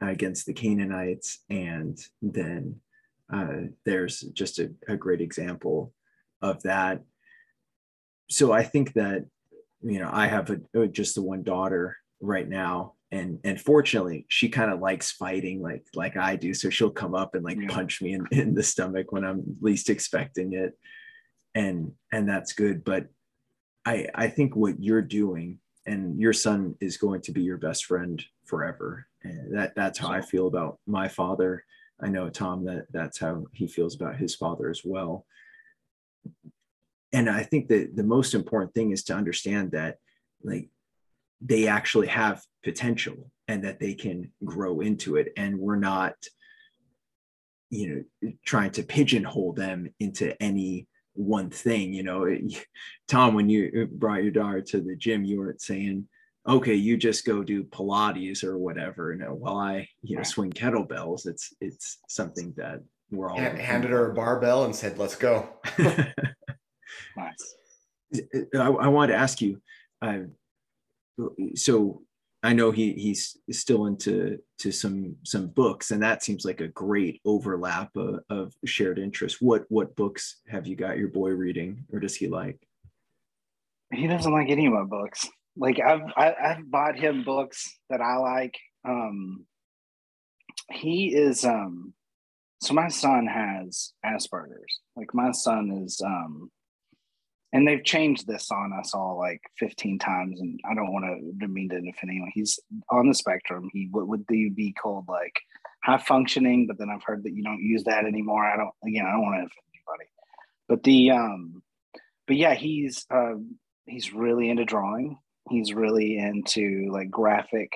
against the Canaanites, and then uh, there's just a, a great example of that. So I think that you know I have a, just the one daughter right now. And and fortunately she kind of likes fighting like like i do. So she'll come up and like yeah. punch me in, in the stomach when i'm least expecting it. And and that's good. But i i think what you're doing and your son is going to be your best friend forever. And that that's how i feel about my father. I know tom that that's how he feels about his father as well. And i think that the most important thing is to understand that like they actually have potential and that they can grow into it. And we're not you know trying to pigeonhole them into any one thing you know tom when you brought your daughter to the gym you weren't saying okay you just go do pilates or whatever. You know while i you know swing kettlebells. It's it's something that we're all handed her a barbell and said let's go. Nice. I, I wanted to ask you uh, so I know he he's still into to some some books, and that seems like a great overlap of, of, shared interest. What what books have you got your boy reading, or does he like? He doesn't like any of my books. Like I've I, have i have bought him books that I like. Um, he is um, so my son has Asperger's. Like my son is um, and they've changed this on us all like 15 times and i don't want to mean to offend anyone he's on the spectrum. He what would be called like high functioning but then i've heard that you don't use that anymore. I don't again i don't want to offend anybody. But the um but yeah he's uh, he's really into drawing. He's really into like graphic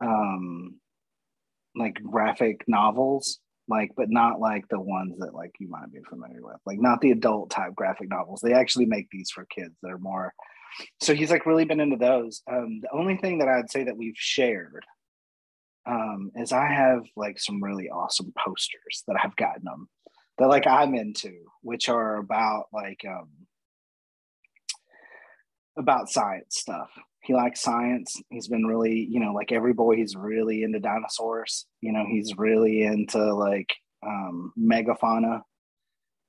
um like graphic novels like but not like the ones that like you might be familiar with like not the adult type graphic novels. They actually make these for kids that are more so he's like really been into those. Um the only thing that i'd say that we've shared um is i have like some really awesome posters that i've gotten them that like i'm into which are about like um about science stuff he likes science. He's been really, you know, like every boy, he's really into dinosaurs. You know, he's really into like um, megafauna.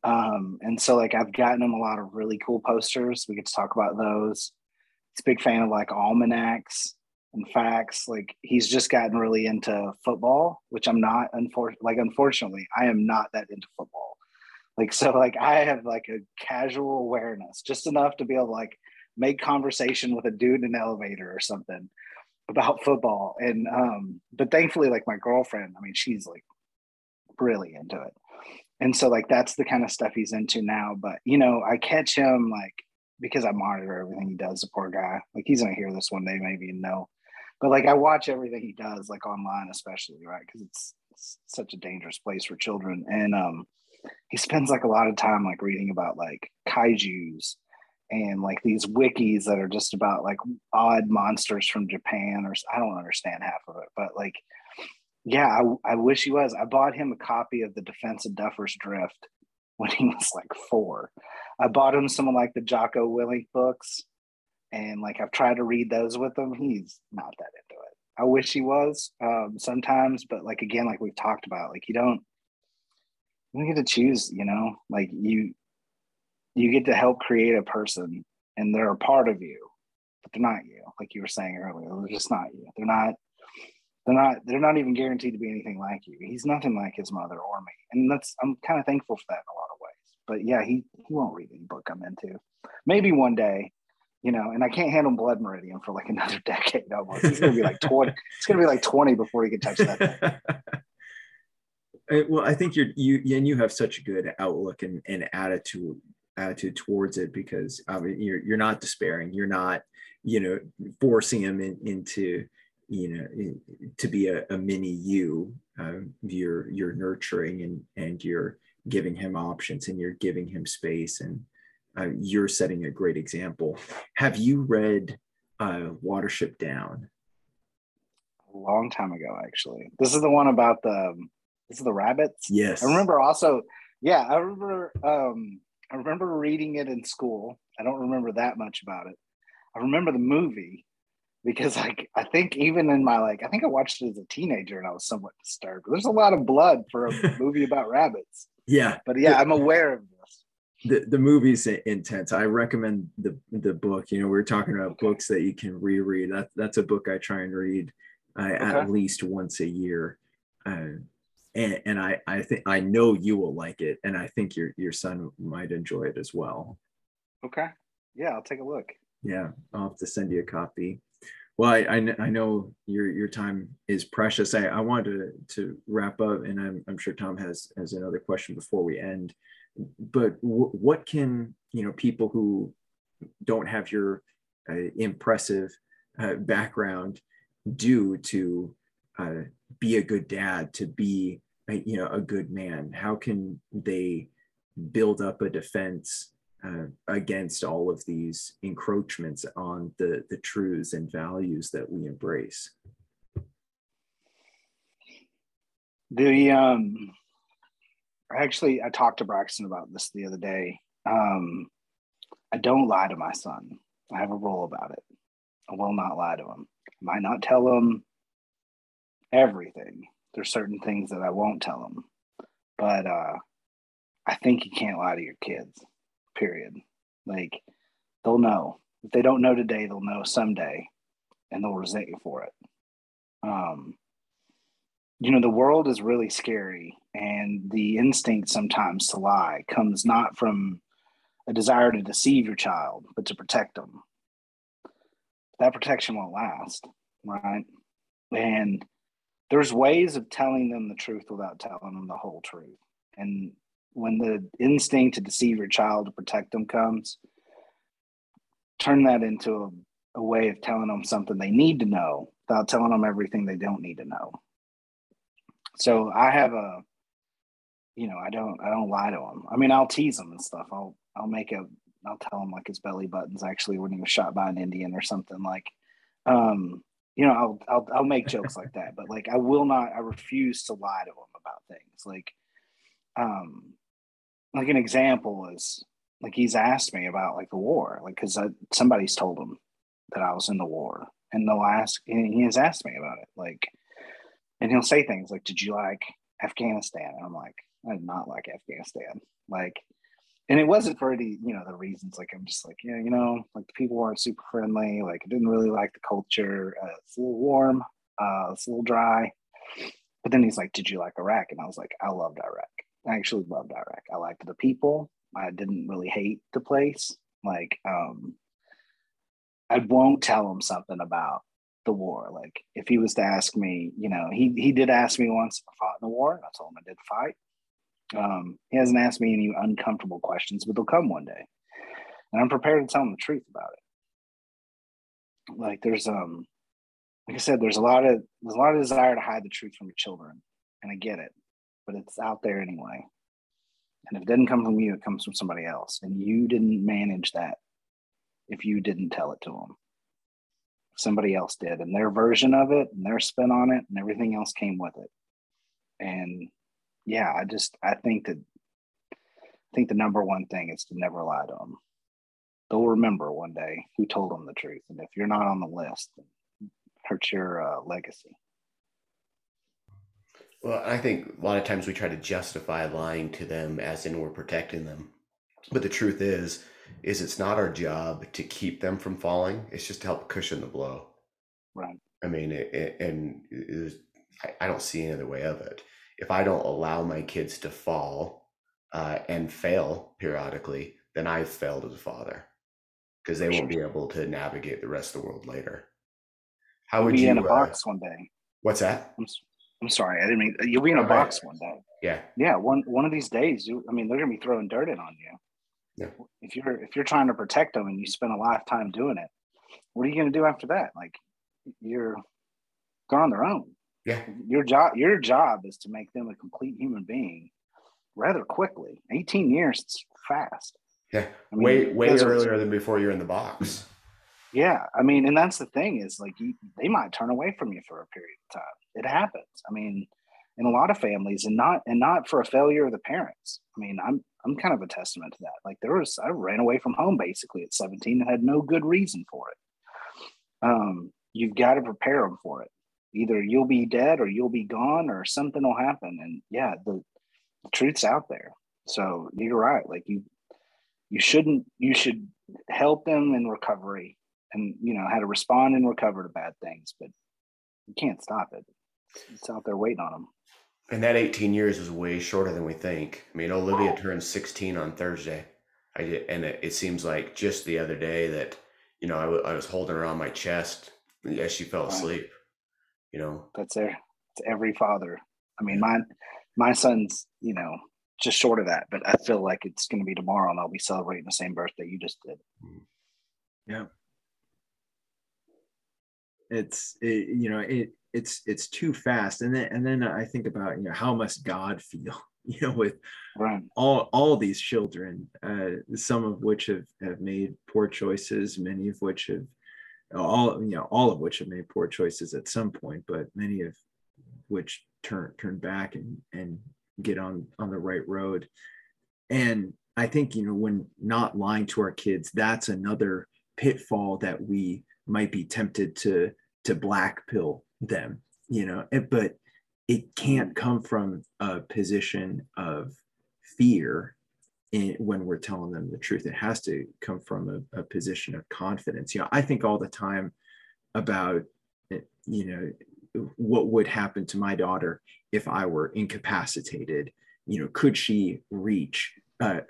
Um, and so like I've gotten him a lot of really cool posters. We get to talk about those. He's a big fan of like almanacs and facts. Like he's just gotten really into football, which I'm not. Unfor- like unfortunately, I am not that into football. Like so, like I have like a casual awareness, just enough to be able to like make conversation with a dude in an elevator or something about football. And um, but thankfully, like my girlfriend, I mean, she's like really into it. And so like that's the kind of stuff he's into now. But you know, I catch him like because I monitor everything he does, the poor guy. Like he's gonna hear this one day, maybe and know. But like I watch everything he does, like online, especially, right? Because it's, it's such a dangerous place for children. And um he spends like a lot of time like reading about like kaijus and like these wikis that are just about like odd monsters from Japan or I don't understand half of it, but like yeah, I, I wish he was. I bought him a copy of the Defense of Duffer's Drift when he was like four. I bought him some of like the Jocko Willink books, and like I've tried to read those with him. He's not that into it. I wish he was um, sometimes, but like again, like we've talked about, like you don't you get to choose. You know, like you you get to help create a person, and they're a part of you, but they're not you. Like you were saying earlier, they're just not you. They're not they're not they're not even guaranteed to be anything like you. He's nothing like his mother or me. And that's I'm kind of thankful for that in a lot of ways. But yeah, he he won't read any book I'm into. Maybe one day, you know, and I can't handle blood meridian for like another decade almost. He's gonna be like 20, it's gonna be like 20 before he can touch that. well, I think you're you and you have such a good outlook and, and attitude attitude towards it because I mean you're you're not despairing. You're not, you know, forcing him in, into you know to be a, a mini you. Uh, you're you're nurturing and and you're giving him options and you're giving him space. And uh, you're setting a great example. Have you read uh, watership down? A long time ago actually. This is the one about the this is the rabbits? Yes. I remember also yeah i remember um i remember reading it in school i don't remember that much about it i remember the movie because like I think even in my like I think I watched it as a teenager and I was somewhat disturbed. There's a lot of blood for a movie about rabbits. Yeah, but yeah, I'm aware of this. The the movie's intense. I recommend the the book. You know, we are talking about okay. books that you can reread. That that's a book I try and read uh, okay. at least once a year. Uh, and, and I, I think I know you will like it, and I think your your son might enjoy it as well. Okay, yeah, I'll take a look. Yeah, I'll have to send you a copy. Well, I, I, I, know your your time is precious. I, I wanted to, to wrap up, and I'm, I'm sure Tom has has another question before we end. But w- what can you know people who don't have your uh, impressive uh, background do to uh, be a good dad, to be you know a good man? How can they build up a defense uh, against all of these encroachments on the, the truths and values that we embrace. The um, actually, I talked to Braxton about this the other day. Um, I don't lie to my son. I have a rule about it. I will not lie to him. I might not tell him everything. There's certain things that I won't tell them, but uh, I think you can't lie to your kids period. Like they'll know. If they don't know today, they'll know someday and they'll resent you for it. Um, you know, the world is really scary, and the instinct sometimes to lie comes not from a desire to deceive your child, but to protect them. That protection won't last, right? And there's ways of telling them the truth without telling them the whole truth. And when the instinct to deceive your child to protect them comes, turn that into a, a way of telling them something they need to know without telling them everything they don't need to know. So I have a, you know, I don't, I don't lie to him. I mean, I'll tease him and stuff. I'll, I'll make a, I'll tell him like his belly button's actually when he was shot by an Indian or something like, um, you know, I'll, I'll, I'll make jokes like that, but like, I will not, I refuse to lie to him about things. Like, um, like an example is like he's asked me about like the war, like because somebody's told him that I was in the war, and they'll ask, and he has asked me about it, like, and he'll say things like, "Did you like Afghanistan?" And I'm like, "I did not like Afghanistan." Like, and it wasn't for any, you know, the reasons. Like I'm just like, yeah, you know, like the people weren't super friendly. Like I didn't really like the culture. Uh, it's a little warm. Uh, it's a little dry. But then he's like, "Did you like Iraq?" And I was like, "I loved Iraq. I actually loved Iraq. I liked the people. I didn't really hate the place. Like, um, I won't tell him something about the war. Like, if he was to ask me, you know, he he did ask me once if I fought in the war. I told him I did fight. Um, he hasn't asked me any uncomfortable questions, but they'll come one day, and I'm prepared to tell him the truth about it. Like, there's um, like I said, there's a lot of there's a lot of desire to hide the truth from your children, and I get it, but it's out there anyway. And if it didn't come from you, it comes from somebody else, and you didn't manage that. If you didn't tell it to them, somebody else did, and their version of it, and their spin on it, and everything else came with it. And yeah, I just I think that I think the number one thing is to never lie to them. They'll remember one day who told them the truth, and if you're not on the list, hurts your uh, legacy. Well, I think a lot of times we try to justify lying to them as in we're protecting them. But the truth is, is it's not our job to keep them from falling. It's just to help cushion the blow. Right. I mean, it, it, and it I, I, don't see any other way of it. If I don't allow my kids to fall uh, and fail periodically, then I've failed as a father because they won't be able to navigate the rest of the world later. How would be you in a uh, box one day? What's that? I'm, I'm sorry, I didn't mean you'll be in a box one day. Yeah, yeah. One one of these days, you. I mean, they're gonna be throwing dirt in on you. Yeah. If you're if you're trying to protect them and you spend a lifetime doing it, what are you gonna do after that? Like, you're they're on their own. Yeah. Your job your job is to make them a complete human being rather quickly. 18 years, it's fast. Yeah. I mean, way way earlier than before you're in the box. Yeah, I mean, and that's the thing is like you, they might turn away from you for a period of time. It happens. I mean, in a lot of families, and not and not for a failure of the parents. I mean, I'm I'm kind of a testament to that. Like there was, I ran away from home basically at 17 and had no good reason for it. Um, you've got to prepare them for it. Either you'll be dead or you'll be gone or something will happen. And yeah, the, the truth's out there. So you're right. Like you, you shouldn't. You should help them in recovery and you know how to respond and recover to bad things but you can't stop it it's out there waiting on them and that 18 years is way shorter than we think i mean olivia turned 16 on thursday i did, and it, it, seems like just the other day that you know I, w- I was holding her on my chest as she fell asleep you know? That's there it's every father. I mean my my son's you know just short of that but i feel like it's going to be tomorrow and i'll be celebrating the same birthday you just did. Yeah. It's it, you know it it's it's too fast. And then and then i think about you know how must god feel you know with right. all all these children uh some of which have have made poor choices many of which have all you know all of which have made poor choices at some point but many of which turn turn back and and get on on the right road. And i think you know when not lying to our kids that's another pitfall that we might be tempted to to black pill them you know but it can't come from a position of fear in, when we're telling them the truth it has to come from a, a position of confidence. You know i think all the time about you know what would happen to my daughter if i were incapacitated? You know could she reach uh,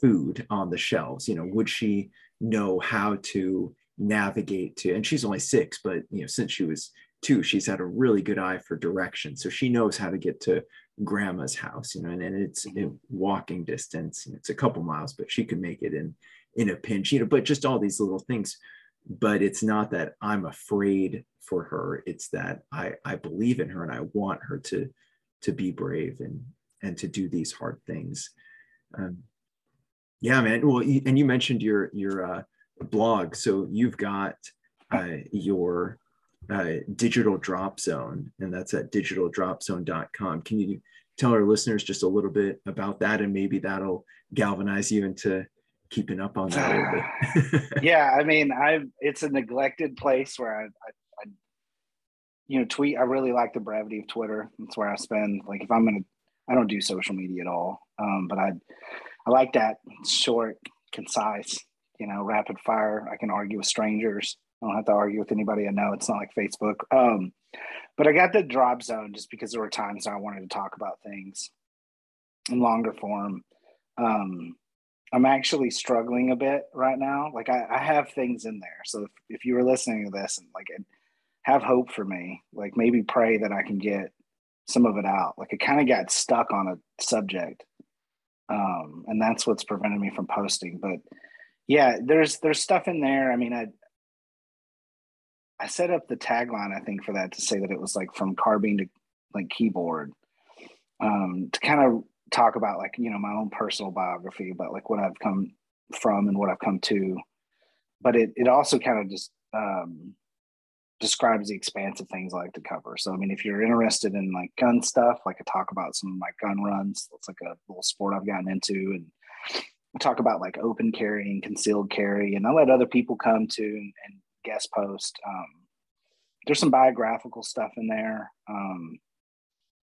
food on the shelves? You know would she know how to navigate to and she's only six but you know since she was two she's had a really good eye for direction. So she knows how to get to grandma's house you know and, and it's in walking distance it's a couple miles but she can make it in in a pinch you know but just all these little things but it's not that i'm afraid for her it's that i i believe in her and i want her to to be brave and and to do these hard things um yeah man well and you mentioned your your uh blog. So you've got uh, your uh, digital drop zone, and that's at digitaldropzone.com. Can you tell our listeners just a little bit about that, and maybe that'll galvanize you into keeping up on that a little bit? yeah, I mean, I've it's a neglected place where I, I, I, you know, tweet. I really like the brevity of Twitter. That's where I spend. Like, if I'm gonna, I don't do social media at all, um, but I I like that short, concise, you know, rapid fire. I can argue with strangers. I don't have to argue with anybody I know. It's not like Facebook. Um, but I got the drop zone just because there were times I wanted to talk about things in longer form. Um, I'm actually struggling a bit right now. Like I, I have things in there. So if, if you were listening to this and like have hope for me, like maybe pray that I can get some of it out. Like I kind of got stuck on a subject. Um, and that's what's preventing me from posting. But yeah, there's there's stuff in there. I mean, I I set up the tagline, I think, for that to say that it was like from carbine to like keyboard. Um, to kind of talk about like you know my own personal biography about like what I've come from and what I've come to, but it it also kind of just um, describes the expansive things I like to cover. So I mean, if you're interested in like gun stuff, like I talk about some of my gun runs. It's like a little sport I've gotten into, and I talk about like open carry and concealed carry, and I let other people come to and, and guest post. Um, there's some biographical stuff in there. Um,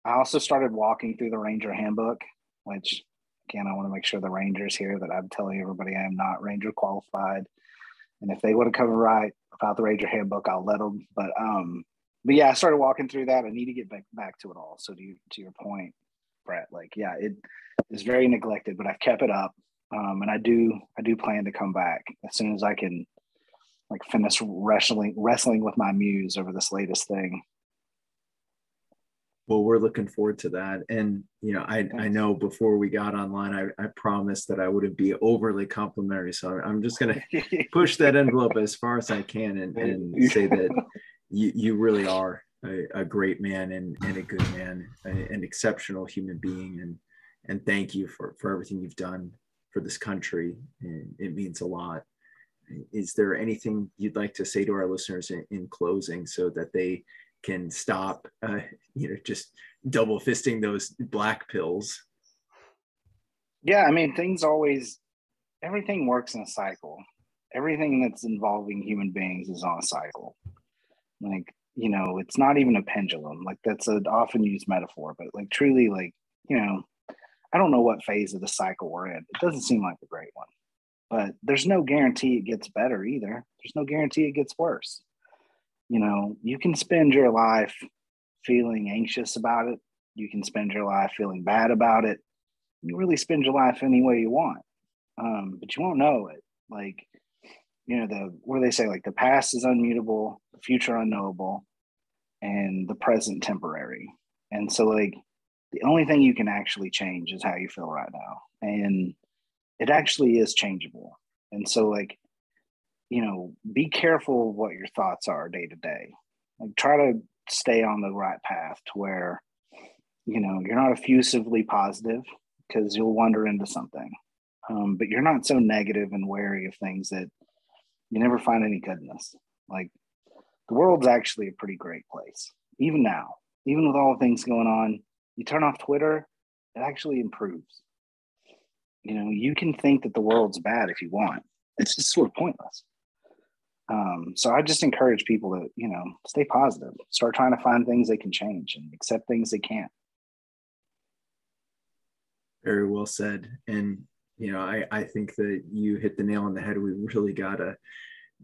I also started walking through the Ranger Handbook, which again, I want to make sure the Rangers here that I'm telling everybody I am not Ranger qualified. And if they want to cover right about the Ranger Handbook, I'll let them. But um, but yeah, I started walking through that. I need to get back back to it all. So to you, to your point, Brett, like yeah, it is very neglected, but I've kept it up. Um, and I do I do plan to come back as soon as I can like finish wrestling wrestling with my muse over this latest thing. Well we're looking forward to that. And you know i i know before we got online i, I promised that i wouldn't be overly complimentary. So i'm just going to push that envelope as far as i can and, and say that you, you really are a, a great man and, and a good man a, an exceptional human being. And and thank you for for everything you've done for this country. And it means a lot is there anything you'd like to say to our listeners in, in closing so that they can stop, uh, you know, just double fisting those black pills. Yeah, I mean, things always, everything works in a cycle. Everything that's involving human beings is on a cycle. Like, you know, it's not even a pendulum. Like, that's an often used metaphor, but like, truly, like, you know, I don't know what phase of the cycle we're in. It doesn't seem like a great one, but there's no guarantee it gets better either. There's no guarantee it gets worse you know, you can spend your life feeling anxious about it. You can spend your life feeling bad about it. You really spend your life any way you want, um, but you won't know it. Like, you know, the where they say like the past is unmutable, the future unknowable, and the present temporary. And so, like, the only thing you can actually change is how you feel right now, and it actually is changeable. And so, like, you know, be careful what your thoughts are day to day. Like try to stay on the right path to where, you know, you're not effusively positive because you'll wander into something. Um, but you're not so negative and wary of things that you never find any goodness. Like the world's actually a pretty great place, even now, even with all the things going on. You turn off Twitter, it actually improves. You know, you can think that the world's bad if you want. It's just sort of pointless. Um, so I just encourage people to, you know, stay positive, start trying to find things they can change and accept things they can't. Very well said. And, you know, I, I think that you hit the nail on the head. We really gotta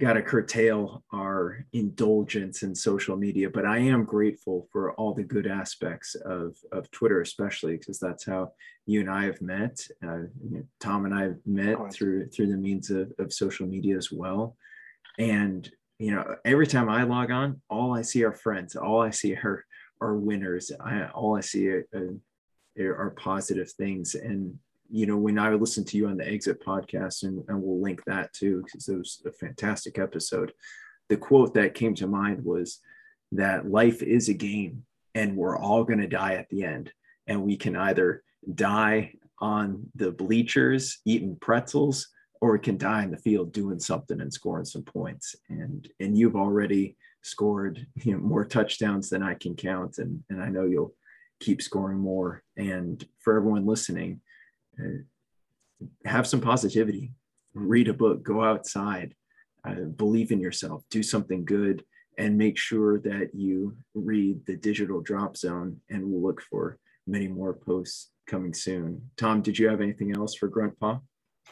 gotta curtail our indulgence in social media. But I am grateful for all the good aspects of, of Twitter, especially because that's how you and I have met. Uh, you know, Tom and I have met through through the means of, of social media as well and you know every time i log on all i see are friends all i see are are winners I, all i see are, are positive things and you know when i listen to you on the exit podcast and, and we'll link that too because it was a fantastic episode the quote that came to mind was that life is a game and we're all going to die at the end and we can either die on the bleachers eating pretzels or can die in the field doing something and scoring some points. And and you've already scored you know more touchdowns than I can count, and and I know you'll keep scoring more. And for everyone listening, have some positivity. Read a book. Go outside. Uh, believe in yourself. Do something good. And make sure that you read the digital drop zone, and we'll look for many more posts coming soon. Tom, did you have anything else for Gruntpa?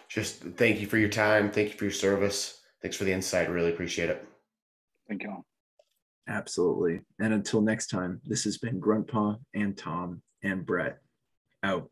Just thank you for your time. Thank you for your service. Thanks for the insight. Really appreciate it. Thank you. All. Absolutely. And until next time, this has been Gruntpa and Tom and Brett out.